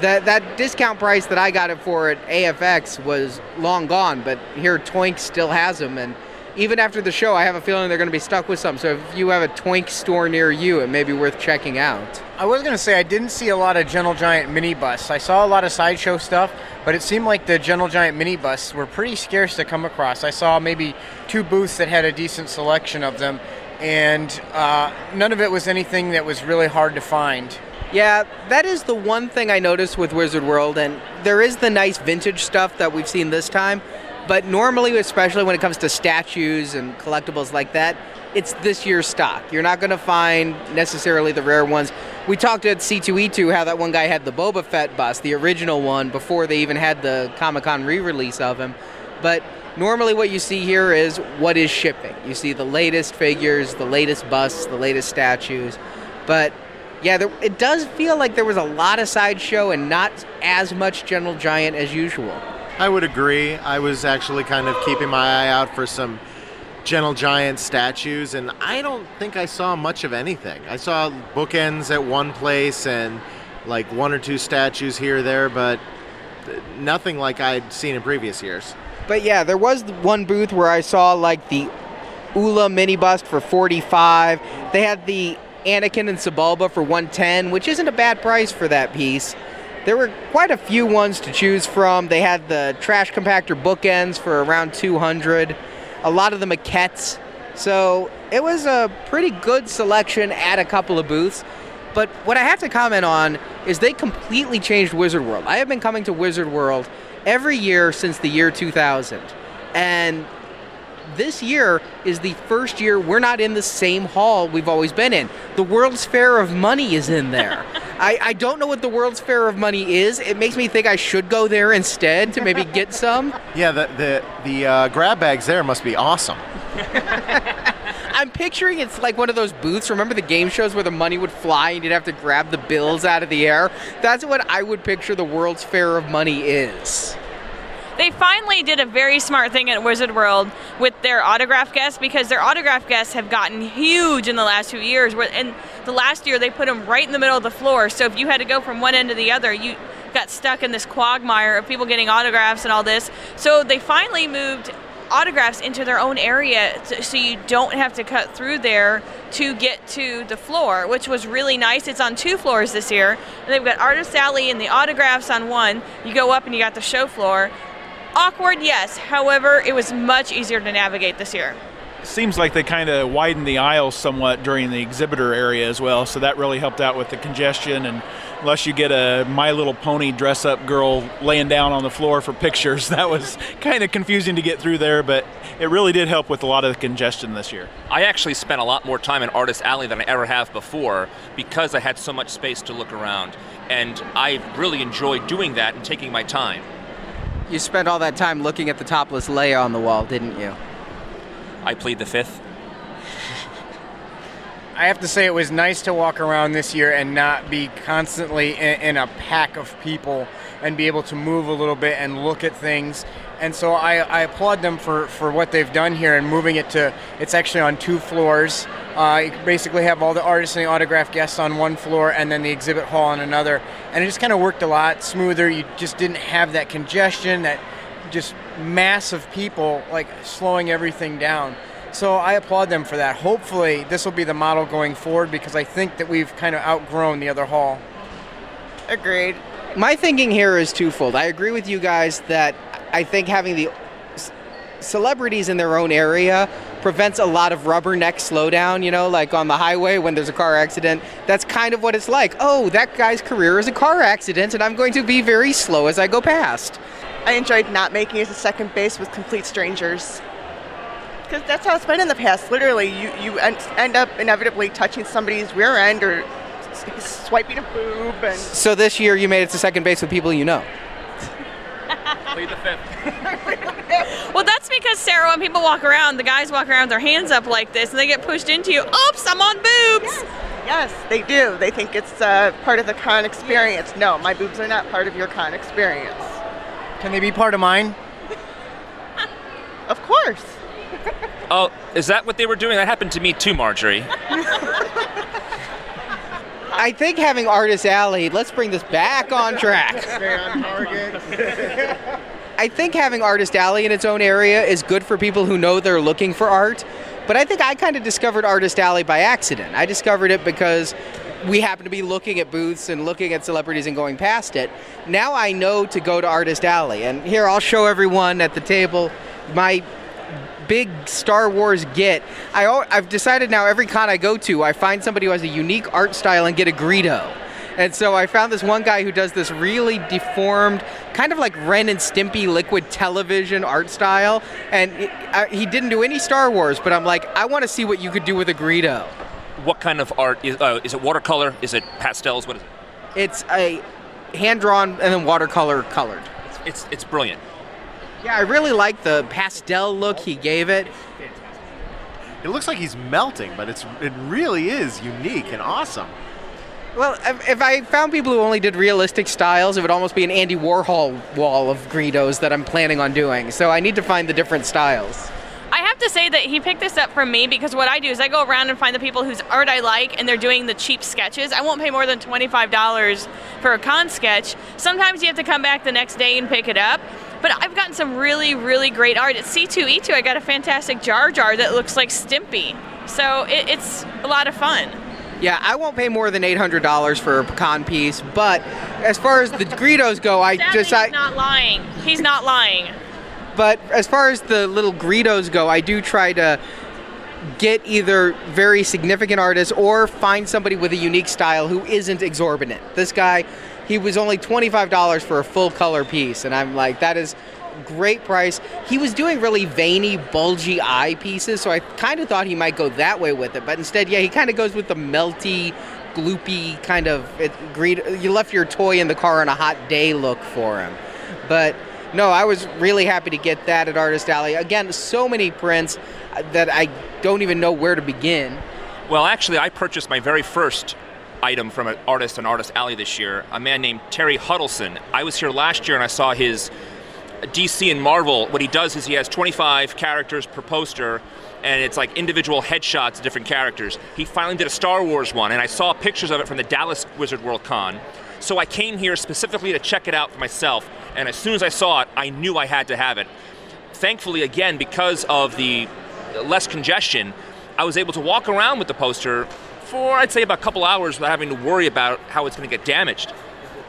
that that discount price that I got it for at AFX was long gone, but here Toynk still has them and even after the show, I have a feeling they're going to be stuck with some. So if you have a Toynk store near you, it may be worth checking out. I was going to say I didn't see a lot of Gentle Giant mini busts. I saw a lot of sideshow stuff, but it seemed like the Gentle Giant mini busts were pretty scarce to come across. I saw maybe two booths that had a decent selection of them, and uh, none of it was anything that was really hard to find. Yeah, that is the one thing I noticed with Wizard World, and there is the nice vintage stuff that we've seen this time. But normally, especially when it comes to statues and collectibles like that, it's this year's stock. You're not going to find necessarily the rare ones. We talked at C2E2 how that one guy had the Boba Fett bust, the original one, before they even had the Comic Con re release of him. But normally, what you see here is what is shipping. You see the latest figures, the latest busts, the latest statues. But Yeah, there, it does feel like there was a lot of sideshow and not as much Gentle Giant as usual. I would agree. I was actually kind of keeping my eye out for some Gentle Giant statues, and I don't think I saw much of anything. I saw bookends at one place and like one or two statues here or there, but nothing like I'd seen in previous years. But yeah, there was one booth where I saw like the Ula mini bust for 45. They had the Anakin and Sebulba for 110, which isn't a bad price for that piece. There were quite a few ones to choose from. They had the trash compactor bookends for around 200, a lot of the maquettes. So it was a pretty good selection at a couple of booths. But what I have to comment on is they completely changed Wizard World. I have been coming to Wizard World every year since the year 2000. And this year is the first year we're not in the same hall we've always been in. The World's Fair of Money is in there. I, I don't know what the World's Fair of Money is. It makes me think I should go there instead to maybe get some. Yeah, the the the uh, grab bags there must be awesome. I'm picturing it's like one of those booths. Remember the game shows where the money would fly and you'd have to grab the bills out of the air? That's what I would picture the World's Fair of Money is. They finally did a very smart thing at Wizard World with their autograph guests because their autograph guests have gotten huge in the last few years. And the last year they put them right in the middle of the floor, so if you had to go from one end to the other, you got stuck in this quagmire of people getting autographs and all this. So they finally moved autographs into their own area so you don't have to cut through there to get to the floor, which was really nice. It's on two floors this year. And they've got Artist Alley and the autographs on one. You go up and you got the show floor. Awkward, yes. However, it was much easier to navigate this year. Seems like they kind of widened the aisles somewhat during the exhibitor area as well, so that really helped out with the congestion. And unless you get a My Little Pony dress up girl laying down on the floor for pictures, that was kind of confusing to get through there, but it really did help with a lot of the congestion this year. I actually spent a lot more time in Artist Alley than I ever have before because I had so much space to look around. And I really enjoyed doing that and taking my time. You spent all that time looking at the topless Leia on the wall, didn't you? I plead the fifth. I have to say it was nice to walk around this year and not be constantly in, in, a pack of people and be able to move a little bit and look at things. And so I, I applaud them for, for what they've done here and moving it to, it's actually on two floors. Uh, you basically have all the artists and the autograph guests on one floor and then the exhibit hall on another. And it just kind of worked a lot smoother. You just didn't have that congestion, that just mass of people like slowing everything down. So I applaud them for that. Hopefully, this will be the model going forward because I think that we've kind of outgrown the other hall. Agreed. My thinking here is twofold. I agree with you guys that I think having the celebrities in their own area prevents a lot of rubberneck slowdown, you know, like on the highway when there's a car accident. That's kind of what it's like. Oh, that guy's career is a car accident, and I'm going to be very slow as I go past. I enjoyed not making it to second base with complete strangers. Because that's how it's been in the past. Literally, you, you end up inevitably touching somebody's rear end or swiping a boob. And so this year you made it to second base with people you know. Plead the fifth. well, that's because Sarah, when people walk around, the guys walk around with their hands up like this, and they get pushed into you. Oops, I'm on boobs. Yes, yes they do. They think it's uh, part of the con experience. No, my boobs are not part of your con experience. Can they be part of mine? of course. Oh, is that what they were doing? That happened to me too, Marjorie. I think having Artist Alley, let's bring this back on track. Stay on target. I think having Artist Alley in its own area is good for people who know they're looking for art. But I think I kind of discovered Artist Alley by accident. I discovered it because we happen to be looking at booths and looking at celebrities and going past it. Now I know to go to Artist Alley. And here I'll show everyone at the table my big Star Wars get. I, I've decided now every con I go to, I find somebody who has a unique art style and get a Greedo. And so I found this one guy who does this really deformed, kind of like Ren and Stimpy liquid television art style. And it, uh, he didn't do any Star Wars, but I'm like, I want to see what you could do with a Greedo. What kind of art is? Uh, is it watercolor? Is it pastels? What is it? It's a hand drawn and then watercolor colored. It's, it's, it's brilliant. Yeah, I really like the pastel look he gave it. It looks like he's melting, but it's it really is unique and awesome. Well, if if I found people who only did realistic styles, it would almost be an Andy Warhol wall of Greedos that I'm planning on doing. So I need to find the different styles. I have to say that he picked this up from me because what I do is I go around and find the people whose art I like and they're doing the cheap sketches. I won't pay more than $25 for a con sketch. Sometimes you have to come back the next day and pick it up. But I've gotten some really, really great art. At C2E2, I got a fantastic Jar Jar that looks like Stimpy. So it, it's a lot of fun. Yeah, I won't pay more than $800 for a pecan piece, but as far as the Greedos go, I Sadly, decide. he's not lying. He's not lying. But as far as the little Greedos go, I do try to get either very significant artists or find somebody with a unique style who isn't exorbitant. This guy, he was only $25 for a full color piece, and I'm like, that is great price. He was doing really veiny, bulgy eye pieces, so I kind of thought he might go that way with it, but instead, yeah, he kind of goes with the melty, gloopy kind of it, greed. You left your toy in the car on a hot day look for him, but no, I was really happy to get that at Artist Alley. Again, so many prints uh, that I don't even know where to begin. Well, actually, I purchased my very first item from an artist on Artist Alley this year, a man named Terry Huddleston. I was here last year and I saw his DC and Marvel. What he does is he has 25 characters per poster, and it's like individual headshots of different characters. He finally did a Star Wars one, and I saw pictures of it from the Dallas Wizard World Con. So I came here specifically to check it out for myself, and as soon as I saw it, I knew I had to have it. Thankfully, again, because of the less congestion, I was able to walk around with the poster for I'd say about a couple hours without having to worry about how it's going to get damaged.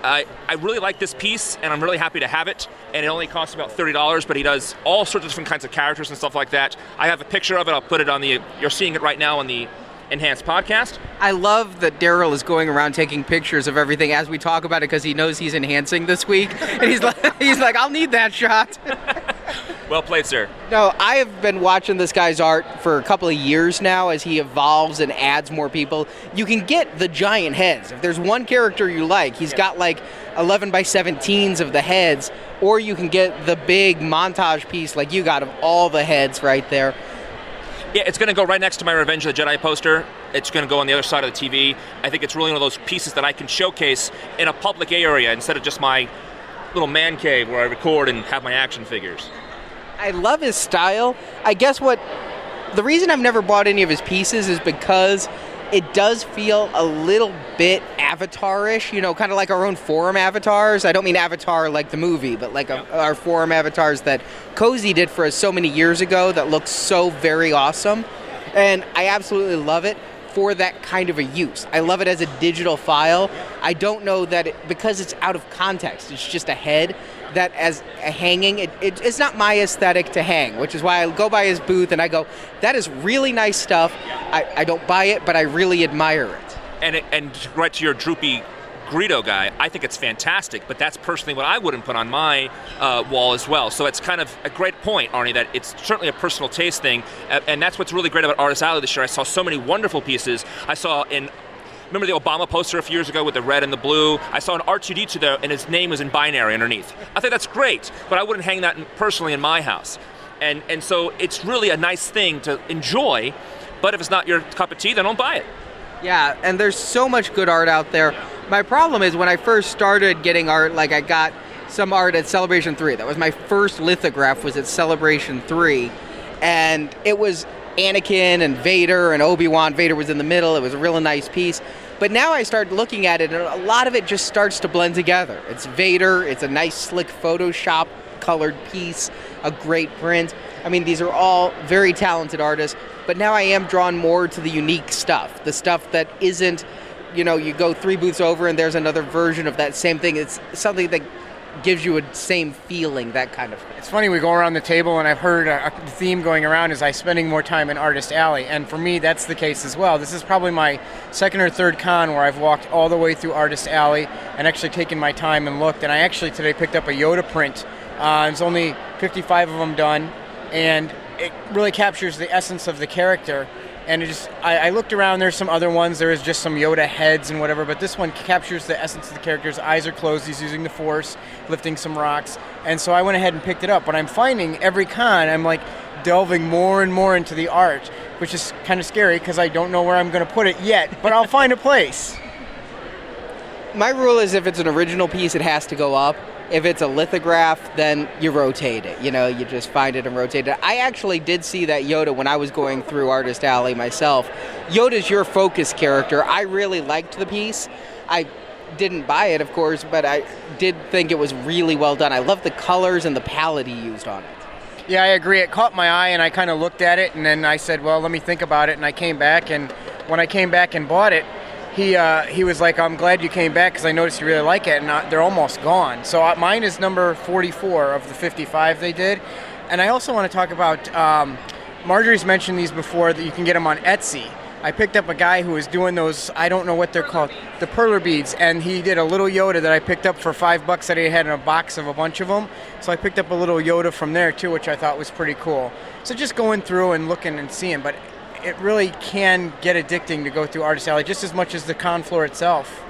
I, I really like this piece, and I'm really happy to have it. And it only costs about thirty dollars, but he does all sorts of different kinds of characters and stuff like that. I have a picture of it. I'll put it on the. You're seeing it right now on the enhanced podcast. I love that Daryl is going around taking pictures of everything as we talk about it because he knows he's enhancing this week, and he's like, he's like, I'll need that shot. Well played, sir. No, I have been watching this guy's art for a couple of years now as he evolves and adds more people. You can get the giant heads. If there's one character you like, he's got like 11 by 17s of the heads, or you can get the big montage piece like you got of all the heads right there. Yeah, it's going to go right next to my Revenge of the Jedi poster. It's going to go on the other side of the TV. I think it's really one of those pieces that I can showcase in a public area instead of just my little man cave where I record and have my action figures. I love his style. I guess what the reason I've never bought any of his pieces is because it does feel a little bit avatar-ish, you know, kind of like our own forum avatars. I don't mean Avatar like the movie, but like a, our forum avatars that Cozy did for us so many years ago that looks so very awesome. And I absolutely love it for that kind of a use. I love it as a digital file. I don't know that it, because it's out of context, it's just a head, that as a hanging, it, it, it's not my aesthetic to hang, which is why I go by his booth and I go, that is really nice stuff. I, I don't buy it, but I really admire it. And it, and right to your droopy Greedo guy, I think it's fantastic, but that's personally what I wouldn't put on my uh, wall as well. So it's kind of a great point, Arnie, that it's certainly a personal taste thing, and that's what's really great about Artist Alley this year. I saw so many wonderful pieces. I saw in Remember the Obama poster a few years ago with the red and the blue? I saw an R2D2 there, and his name was in binary underneath. I think that's great, but I wouldn't hang that in, personally in my house. And and so it's really a nice thing to enjoy, but if it's not your cup of tea, then don't buy it. Yeah, and there's so much good art out there. My problem is when I first started getting art, like I got some art at Celebration 3. That was my first lithograph was at Celebration 3. And it was Anakin and Vader and Obi-Wan. Vader was in the middle. It was a really nice piece. But now I start looking at it and a lot of it just starts to blend together. It's Vader, it's a nice slick Photoshop colored piece, a great print. I mean, these are all very talented artists, but now I am drawn more to the unique stuff, the stuff that isn't, you know, you go three booths over and there's another version of that same thing. It's something that gives you a same feeling, that kind of thing. It's funny, we go around the table, and I've heard a, theme going around is I spending more time in Artist Alley, and for me, that's the case as well. This is probably my second or third con where I've walked all the way through Artist Alley and actually taken my time and looked. And I actually today picked up a Yoda print. Uh, there's only 55 of them done, and it really captures the essence of the character. And it just, I, I looked around. There's some other ones. There is just some Yoda heads and whatever, but this one captures the essence of the character's eyes are closed. He's using the Force, lifting some rocks, and so I went ahead and picked it up. But I'm finding every con, I'm like delving more and more into the art, which is kind of scary because I don't know where I'm going to put it yet. But I'll find a place. my rule is if it's an original piece, it has to go up. If it's a lithograph, then you rotate it. You know, you just find it and rotate it. I actually did see that Yoda when I was going through Artist Alley myself. Yoda's your focus character. I really liked the piece. I didn't buy it, of course, but I did think it was really well done. I love the colors and the palette he used on it. Yeah, I agree. It caught my eye, and I kind of looked at it, and then I said, "Well, let me think about it." And I came back, and when I came back and bought it, he uh, he was like, "I'm glad you came back because I noticed you really like it." And uh, they're almost gone. So uh, mine is number 44 of the 55 they did. And I also want to talk about. Um, Marjorie's mentioned these before that you can get them on Etsy. I picked up a guy who was doing those. I don't know what they're called, the perler beads, and he did a little Yoda that I picked up for five bucks that he had in a box of a bunch of them. So I picked up a little Yoda from there too, which I thought was pretty cool. So just going through and looking and seeing, but it really can get addicting to go through Artist Alley just as much as the con floor itself.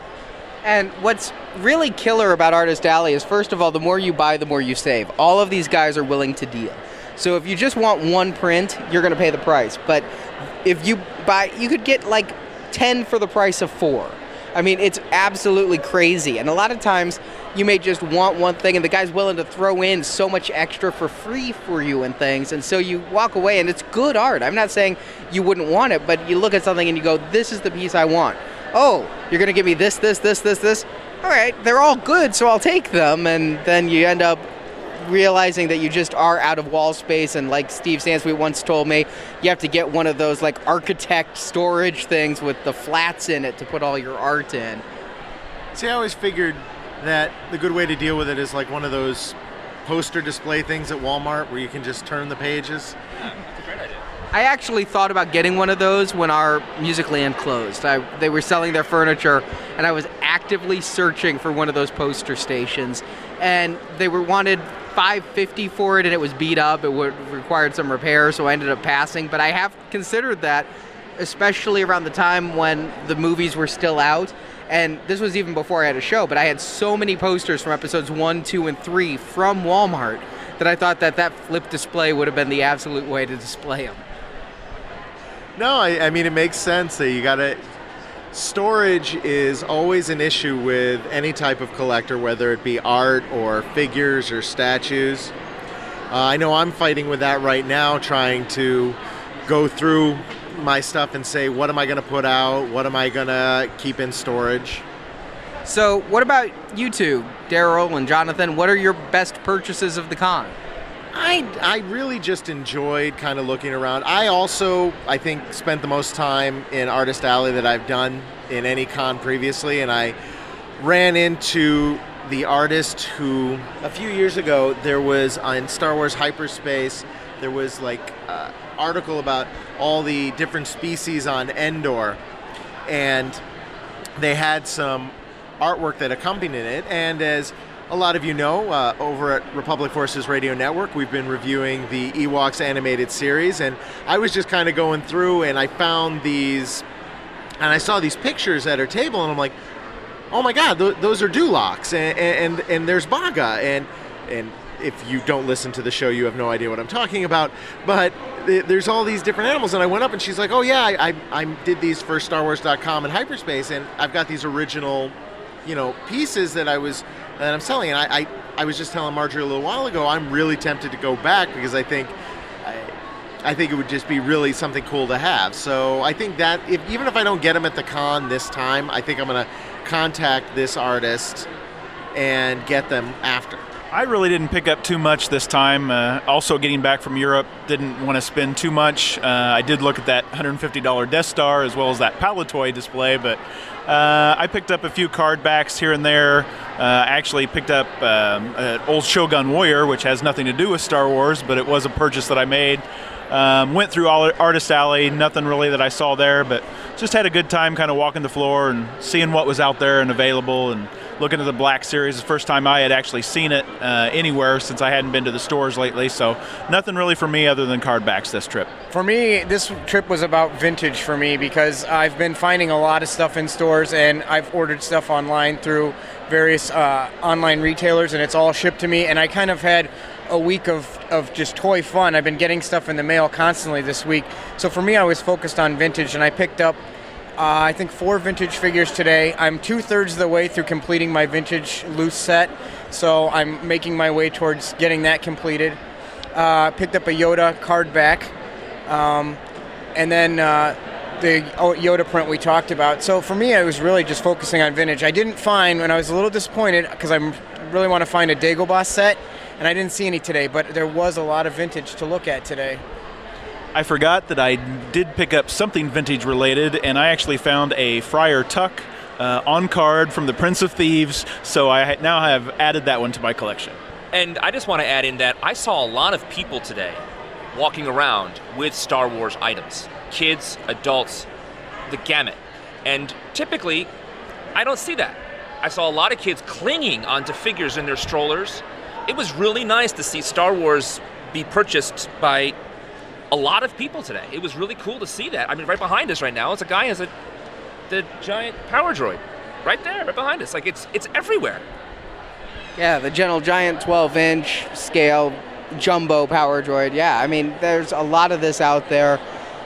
And what's really killer about Artist Alley is, first of all, the more you buy, the more you save. All of these guys are willing to deal. So if you just want one print, you're going to pay the price. But if you buy, you could get like 10 for the price of four. I mean, it's absolutely crazy. And a lot of times you may just want one thing, and the guy's willing to throw in so much extra for free for you and things. And so you walk away, and it's good art. I'm not saying you wouldn't want it, but you look at something and you go, this is the piece I want. Oh, you're going to give me this, this, this, this, this. All right, they're all good, so I'll take them. And then you end up realizing that you just are out of wall space and like steve sansweet once told me you have to get one of those like architect storage things with the flats in it to put all your art in See, I always figured that the good way to deal with it is like one of those poster display things at Walmart where you can just turn the pages. i actually thought about getting one of those when our Musicland closed I, they were selling their furniture and i was actively searching for one of those poster stations and they were wanted 550 for it and it was beat up it would required some repair so i ended up passing but i have considered that especially around the time when the movies were still out and this was even before i had a show but i had so many posters from episodes 1 2 and 3 from walmart that i thought that that flip display would have been the absolute way to display them No, I, I mean it makes sense that you gotta. Storage is always an issue with any type of collector, whether it be art or figures or statues. Uh, I know I'm fighting with that right now, trying to go through my stuff and say, what am I going to put out? What am I going to keep in storage? so what about you two daryl and jonathan what are your best purchases of the con I, I really just enjoyed kind of looking around. I also, I think, spent the most time in Artist Alley that I've done in any con previously, and I ran into the artist who, a few years ago, there was on Star Wars Hyperspace, there was like an article about all the different species on Endor, and they had some artwork that accompanied it, and as a lot of you know, uh, over at Republic Forces Radio Network, we've been reviewing the Ewoks animated series, and I was just kind of going through and I found these, and I saw these pictures at her table, and I'm like, oh my god, th- those are Duloks, and, and, and there's Baga, and, and if you don't listen to the show, you have no idea what I'm talking about, but th- there's all these different animals, and I went up and she's like, oh yeah, I, I, I did these for StarWars.com and Hyperspace, and I've got these original you know pieces that I was that I'm selling. And I, I I was just telling Marjorie a little while ago, I'm really tempted to go back because I think I, I think it would just be really something cool to have. So I think that if even if I don't get them at the con this time, I think I'm gonna contact this artist and get them after. I really didn't pick up too much this time. Uh, also, getting back from Europe, didn't want to spend too much. Uh, I did look at that $150 Death Star as well as that Palitoy display, but uh, I picked up a few card backs here and there. Uh, actually, picked up um, an old Shogun Warrior, which has nothing to do with Star Wars, but it was a purchase that I made. Um, went through all Artist Alley, nothing really that I saw there, but just had a good time kind of walking the floor and seeing what was out there and available and looking at the Black Series. The first time I had actually seen it uh, anywhere since I hadn't been to the stores lately, so nothing really for me other than card backs this trip. For me, this trip was about vintage for me because I've been finding a lot of stuff in stores and I've ordered stuff online through various uh, online retailers and it's all shipped to me. And I kind of had a week of, of just toy fun. I've been getting stuff in the mail constantly this week. So for me, I was focused on vintage and I picked up Uh, I think four vintage figures today. I'm two thirds of the way through completing my vintage loose set, so I'm making my way towards getting that completed. Uh, picked up a Yoda card back, um, and then uh, the oh, Yoda print we talked about. So for me, I was really just focusing on vintage. I didn't find, and I was a little disappointed because I really want to find a Dagobah set, and I didn't see any today. But there was a lot of vintage to look at today. I forgot that I did pick up something vintage related, and I actually found a Friar Tuck uh, on card from the Prince of Thieves, so I now have added that one to my collection. And I just want to add in that I saw a lot of people today walking around with Star Wars items kids, adults, the gamut. And typically, I don't see that. I saw a lot of kids clinging onto figures in their strollers. It was really nice to see Star Wars be purchased by a lot of people today. It was really cool to see that. I mean, right behind us right now, it's a guy has a the giant power droid right there, right behind us. Like it's it's everywhere. Yeah, the Gentle Giant 12 inch scale jumbo power droid. Yeah, I mean, there's a lot of this out there.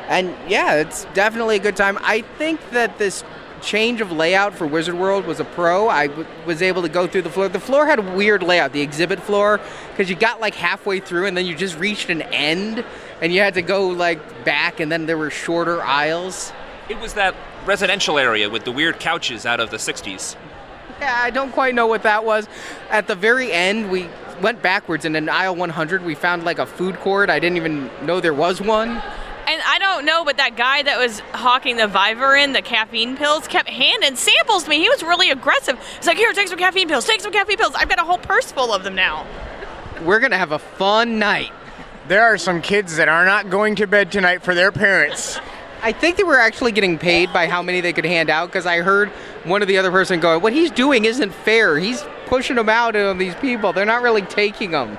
And yeah, it's definitely a good time. I think that this change of layout for Wizard World was a pro. I w- was able to go through the floor. The floor had a weird layout, the exhibit floor, because you got like halfway through and then you just reached an end and you had to go like back and then there were shorter aisles. It was that residential area with the weird couches out of the 60s. Yeah, I don't quite know what that was. At the very end, we went backwards and in aisle 100 we found like a food court. I didn't even know there was one. And I don't know, but that guy that was hawking the Vivarin, the caffeine pills, kept handing samples to me. He was really aggressive. He's like, here, take some caffeine pills, take some caffeine pills. I've got a whole purse full of them now. We're going to have a fun night. There are some kids that are not going to bed tonight for their parents. I think they were actually getting paid by how many they could hand out because I heard one of the other person going, "What he's doing isn't fair. He's pushing them out on these people. They're not really taking them."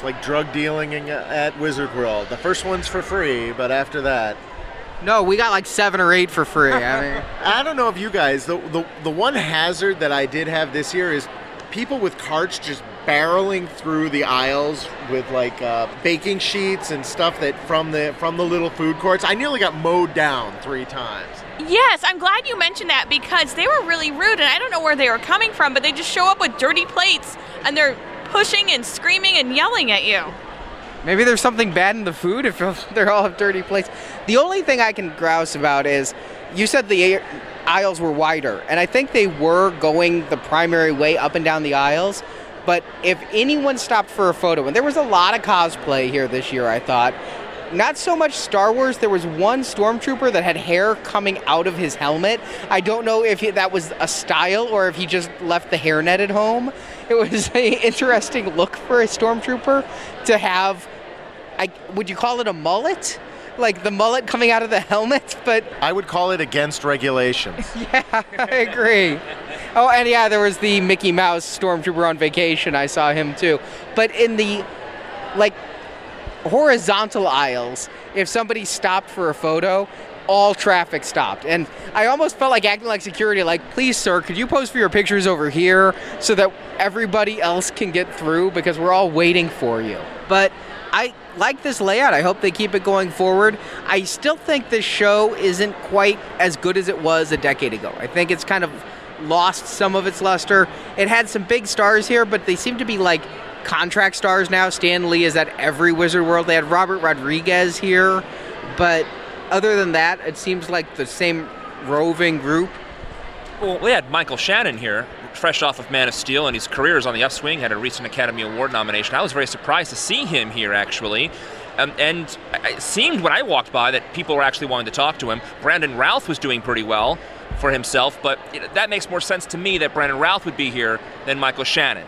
It's like drug dealing at Wizard World. The first one's for free, but after that, No, we got like seven or eight for free. I mean, I don't know if you guys. The, the the one hazard that I did have this year is people with carts just barreling through the aisles with like uh, baking sheets and stuff that from the from the little food courts. I nearly got mowed down three times. Yes, I'm glad you mentioned that because they were really rude and I don't know where they were coming from, but they just show up with dirty plates and they're pushing and screaming and yelling at you. maybe there's something bad in the food if they're all have dirty plates. The only thing I can grouse about is you said the aisles were wider, and I think they were going the primary way up and down the aisles. But if anyone stopped for a photo, and there was a lot of cosplay here this year, I thought, not so much Star Wars. There was one stormtrooper that had hair coming out of his helmet. I don't know if he, that was a style or if he just left the hairnet at home. It was an interesting look for a stormtrooper to have. I, would you call it a mullet? Like the mullet coming out of the helmet, but I would call it against regulations. yeah, I agree. Oh, and yeah, there was the Mickey Mouse stormtrooper on vacation. I saw him too. But in the like horizontal aisles, if somebody stopped for a photo, all traffic stopped. And I almost felt like acting like security, like, please, sir, could you pose for your pictures over here so that everybody else can get through because we're all waiting for you. But I like this layout. I hope they keep it going forward. I still think this show isn't quite as good as it was a decade ago. I think it's kind of lost some of its luster. It had some big stars here, but they seem to be like contract stars now. Stan Lee is at every Wizard World. They had Robert Rodriguez here, but other than that, it seems like the same roving group. Well, we had Michael Shannon here, fresh off of Man of Steel, and his career is on the upswing. Had a recent Academy Award nomination. I was very surprised to see him here, actually. Um, and it seemed when I walked by that people were actually wanting to talk to him. Brandon Routh was doing pretty well for himself, but that makes more sense to me that Brandon Routh would be here than Michael Shannon.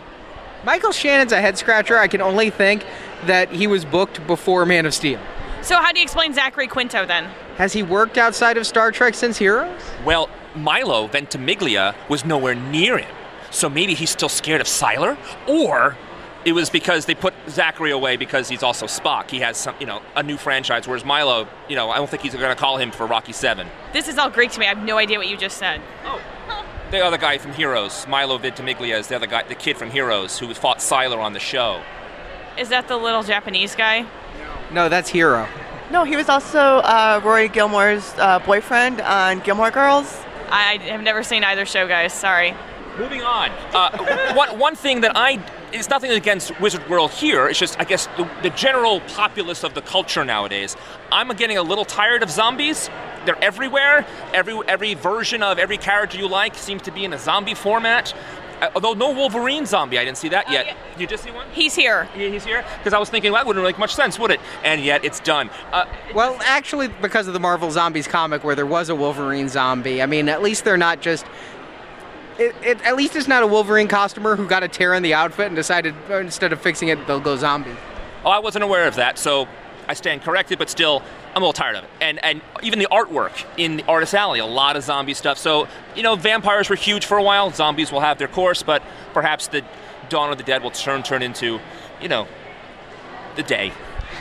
Michael Shannon's a head scratcher. I can only think that he was booked before Man of Steel. So how do you explain Zachary Quinto then? Has he worked outside of Star Trek since Heroes? Well, Milo Ventimiglia was nowhere near him. So maybe he's still scared of Sylar, or it was because they put Zachary away because he's also Spock. He has some, you know, a new franchise. Whereas Milo, you know, I don't think he's going to call him for Rocky Seven. This is all Greek to me. I have no idea what you just said. Oh. The other guy from Heroes, Milo Ventimiglia, is the other guy, the kid from Heroes who fought Sylar on the show. Is that the little Japanese guy? No, that's Hiro. No, he was also uh, Rory Gilmore's uh, boyfriend on Gilmore Girls. I, I have never seen either show, guys. Sorry. Moving on. Uh, one, one thing that I it's nothing against Wizard World here. It's just I guess the, the general populace of the culture nowadays. I'm getting a little tired of zombies. They're everywhere. Every every version of every character you like seems to be in a zombie format. Uh, although no Wolverine zombie, I didn't see that yet. yeah. You just see one? He's here. Yeah, he's here because I was thinking well, that wouldn't make much sense, would it? And yet it's done. Uh, Well, actually, because of the Marvel Zombies comic where there was a Wolverine zombie, I mean, at least they're not just. It, it, at least it's not a Wolverine costumer who got a tear in the outfit and decided instead of fixing it, they'll go zombie. Oh, I wasn't aware of that, so I stand corrected, but still, I'm a little tired of it. And and even the artwork in the Artist Alley, a lot of zombie stuff. So, you know, vampires were huge for a while. Zombies will have their course, but perhaps the Dawn of the Dead will turn turn into, you know, the day.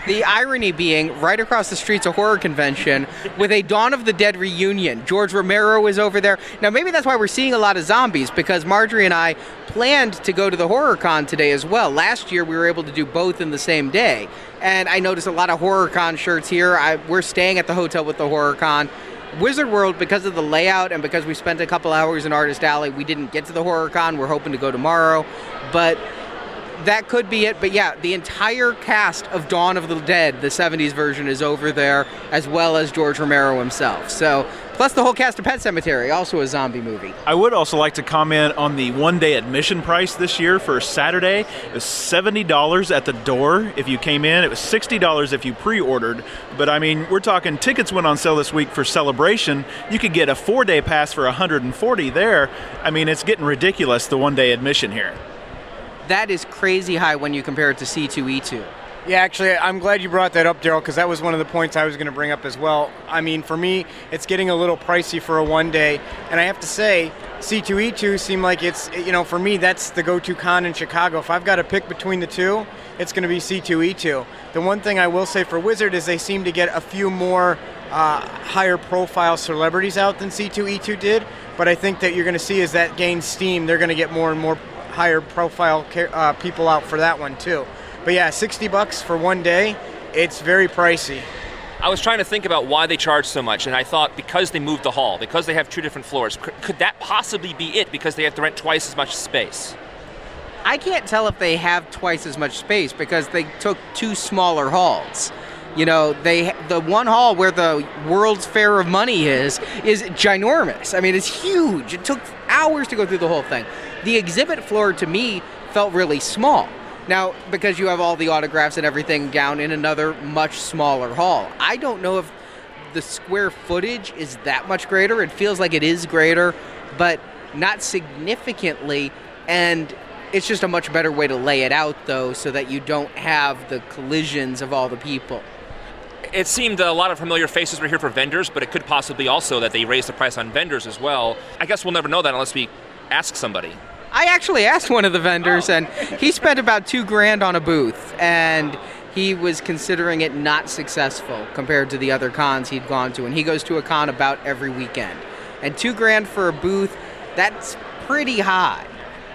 The irony being, right across the street's a horror convention with a Dawn of the Dead reunion. George Romero is over there. Now, maybe that's why we're seeing a lot of zombies, because Marjorie and I planned to go to the Horror Con today as well. Last year, we were able to do both in the same day. And I noticed a lot of Horror Con shirts here. I, we're staying at the hotel with the Horror Con. Wizard World, because of the layout and because we spent a couple hours in Artist Alley, we didn't get to the Horror Con. We're hoping to go tomorrow. But that could be it. But yeah, the entire cast of Dawn of the Dead, the 70s version, is over there, as well as George Romero himself. So, plus the whole cast of Pet Sematary, also a zombie movie. I would also like to comment on the one day admission price this year for Saturday. It was $70 at the door if you came in. It was $60 if you pre ordered. But I mean, we're talking tickets went on sale this week for celebration. You could get a four day pass for 140 there. I mean, it's getting ridiculous, the one day admission here. That is crazy high when you compare it to C2E2. Yeah, actually, I'm glad you brought that up, Daryl, because that was one of the points I was going to bring up as well. I mean, for me, it's getting a little pricey for a one day, and I have to say, C2E2 seemed like it's, you know, for me, that's the go to con in Chicago. If I've got to pick between the two, it's going to be C2E2. The one thing I will say for Wizard is they seem to get a few more uh, higher profile celebrities out than C2E2 did, but I think that you're going to see as that gains steam, they're going to get more and more higher profile uh, people out for that one too. But yeah, 60 bucks for one day, it's very pricey. I was trying to think about why they charge so much, and I thought because they moved the hall, because they have two different floors, could that possibly be it? Because they have to rent twice as much space. I can't tell if they have twice as much space because they took two smaller halls. You know, they the one hall where the World's Fair of Money is is ginormous. I mean, it's huge. It took hours to go through the whole thing. The exhibit floor to me felt really small. Now, because you have all the autographs and everything down in another much smaller hall. I don't know if the square footage is that much greater. It feels like it is greater, but not significantly. And it's just a much better way to lay it out, though, so that you don't have the collisions of all the people. It seemed a lot of familiar faces were here for vendors, but it could possibly also that they raised the price on vendors as well. I guess we'll never know that unless we ask somebody. I actually asked one of the vendors, and he spent about two grand on a booth, and he was considering it not successful compared to the other cons he'd gone to. And he goes to a con about every weekend. And two grand for a booth, that's pretty high.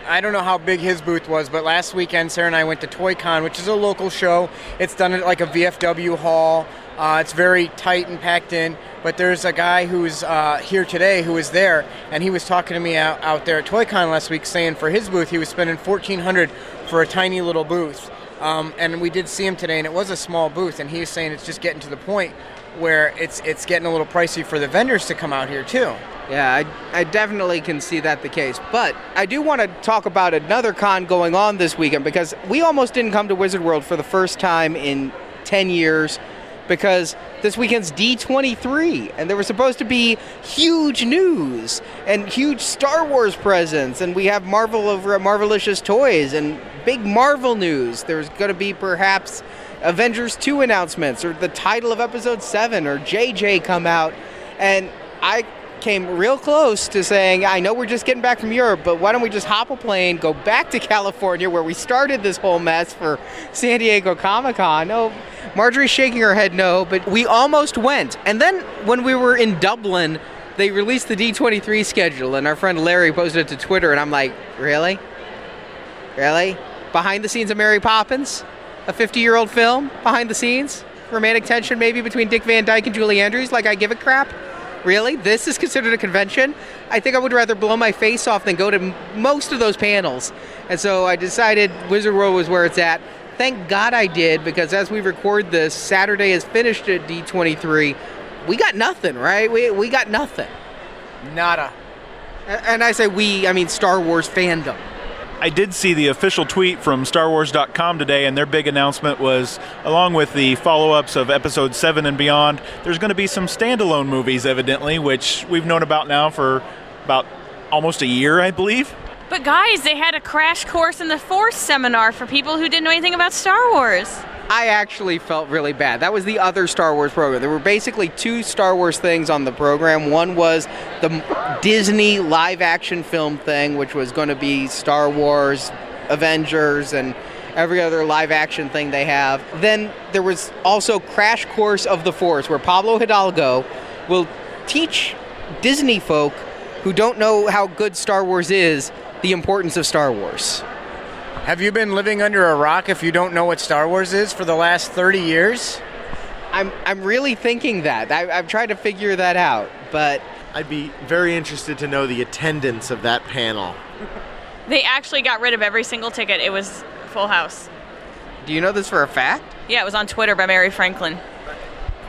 I don't know how big his booth was, but last weekend Sarah and I went to ToyCon, which is a local show. It's done at like a VFW hall. Uh, it's very tight and packed in. But there's a guy who's uh, here today who was there, and he was talking to me out, out there at ToyCon last week, saying for his booth he was spending 1,400 for a tiny little booth. Um, and we did see him today, and it was a small booth, and he was saying it's just getting to the point where it's it's getting a little pricey for the vendors to come out here too. Yeah, I, I definitely can see that the case. But I do want to talk about another con going on this weekend because we almost didn't come to Wizard World for the first time in 10 years because this weekend's D23 and there was supposed to be huge news and huge Star Wars presents and we have Marvel over at Marvelicious Toys and big Marvel news. There's going to be perhaps Avengers 2 announcements or the title of episode 7 or JJ come out and I came real close to saying, I know we're just getting back from Europe, but why don't we just hop a plane, go back to California where we started this whole mess for San Diego Comic Con? No, oh, Marjorie's shaking her head no, but we almost went. And then when we were in Dublin, they released the D23 schedule, and our friend Larry posted it to Twitter, and I'm like, really? Really? Behind the scenes of Mary Poppins? A 50 year old film? Behind the scenes? romantic tension maybe between Dick Van Dyke and Julie Andrews. Like I give a crap. Really? This is considered a convention? I think I would rather blow my face off than go to m- most of those panels. And so I decided Wizard World was where it's at. Thank God I did because as we record this, Saturday is finished at D23. We got nothing, right? We, we got nothing. Nada. And I say we, I mean Star Wars fandom. I did see the official tweet from StarWars.com today, and their big announcement was along with the follow ups of episode 7 and beyond, there's going to be some standalone movies, evidently, which we've known about now for about almost a year, I believe. But guys, they had a crash course in the Force seminar for people who didn't know anything about Star Wars. I actually felt really bad. That was the other Star Wars program. There were basically two Star Wars things on the program. One was the Disney live action film thing, which was going to be Star Wars, Avengers, and every other live action thing they have. Then there was also Crash Course of the Force, where Pablo Hidalgo will teach Disney folk who don't know how good Star Wars is the importance of Star Wars. Have you been living under a rock if you don't know what Star Wars is for the last 30 years? I'm, I'm really thinking that. I, I've tried to figure that out, but I'd be very interested to know the attendance of that panel. They actually got rid of every single ticket. It was full house. do you know this for a fact? Yeah, it was on Twitter by Mary Franklin.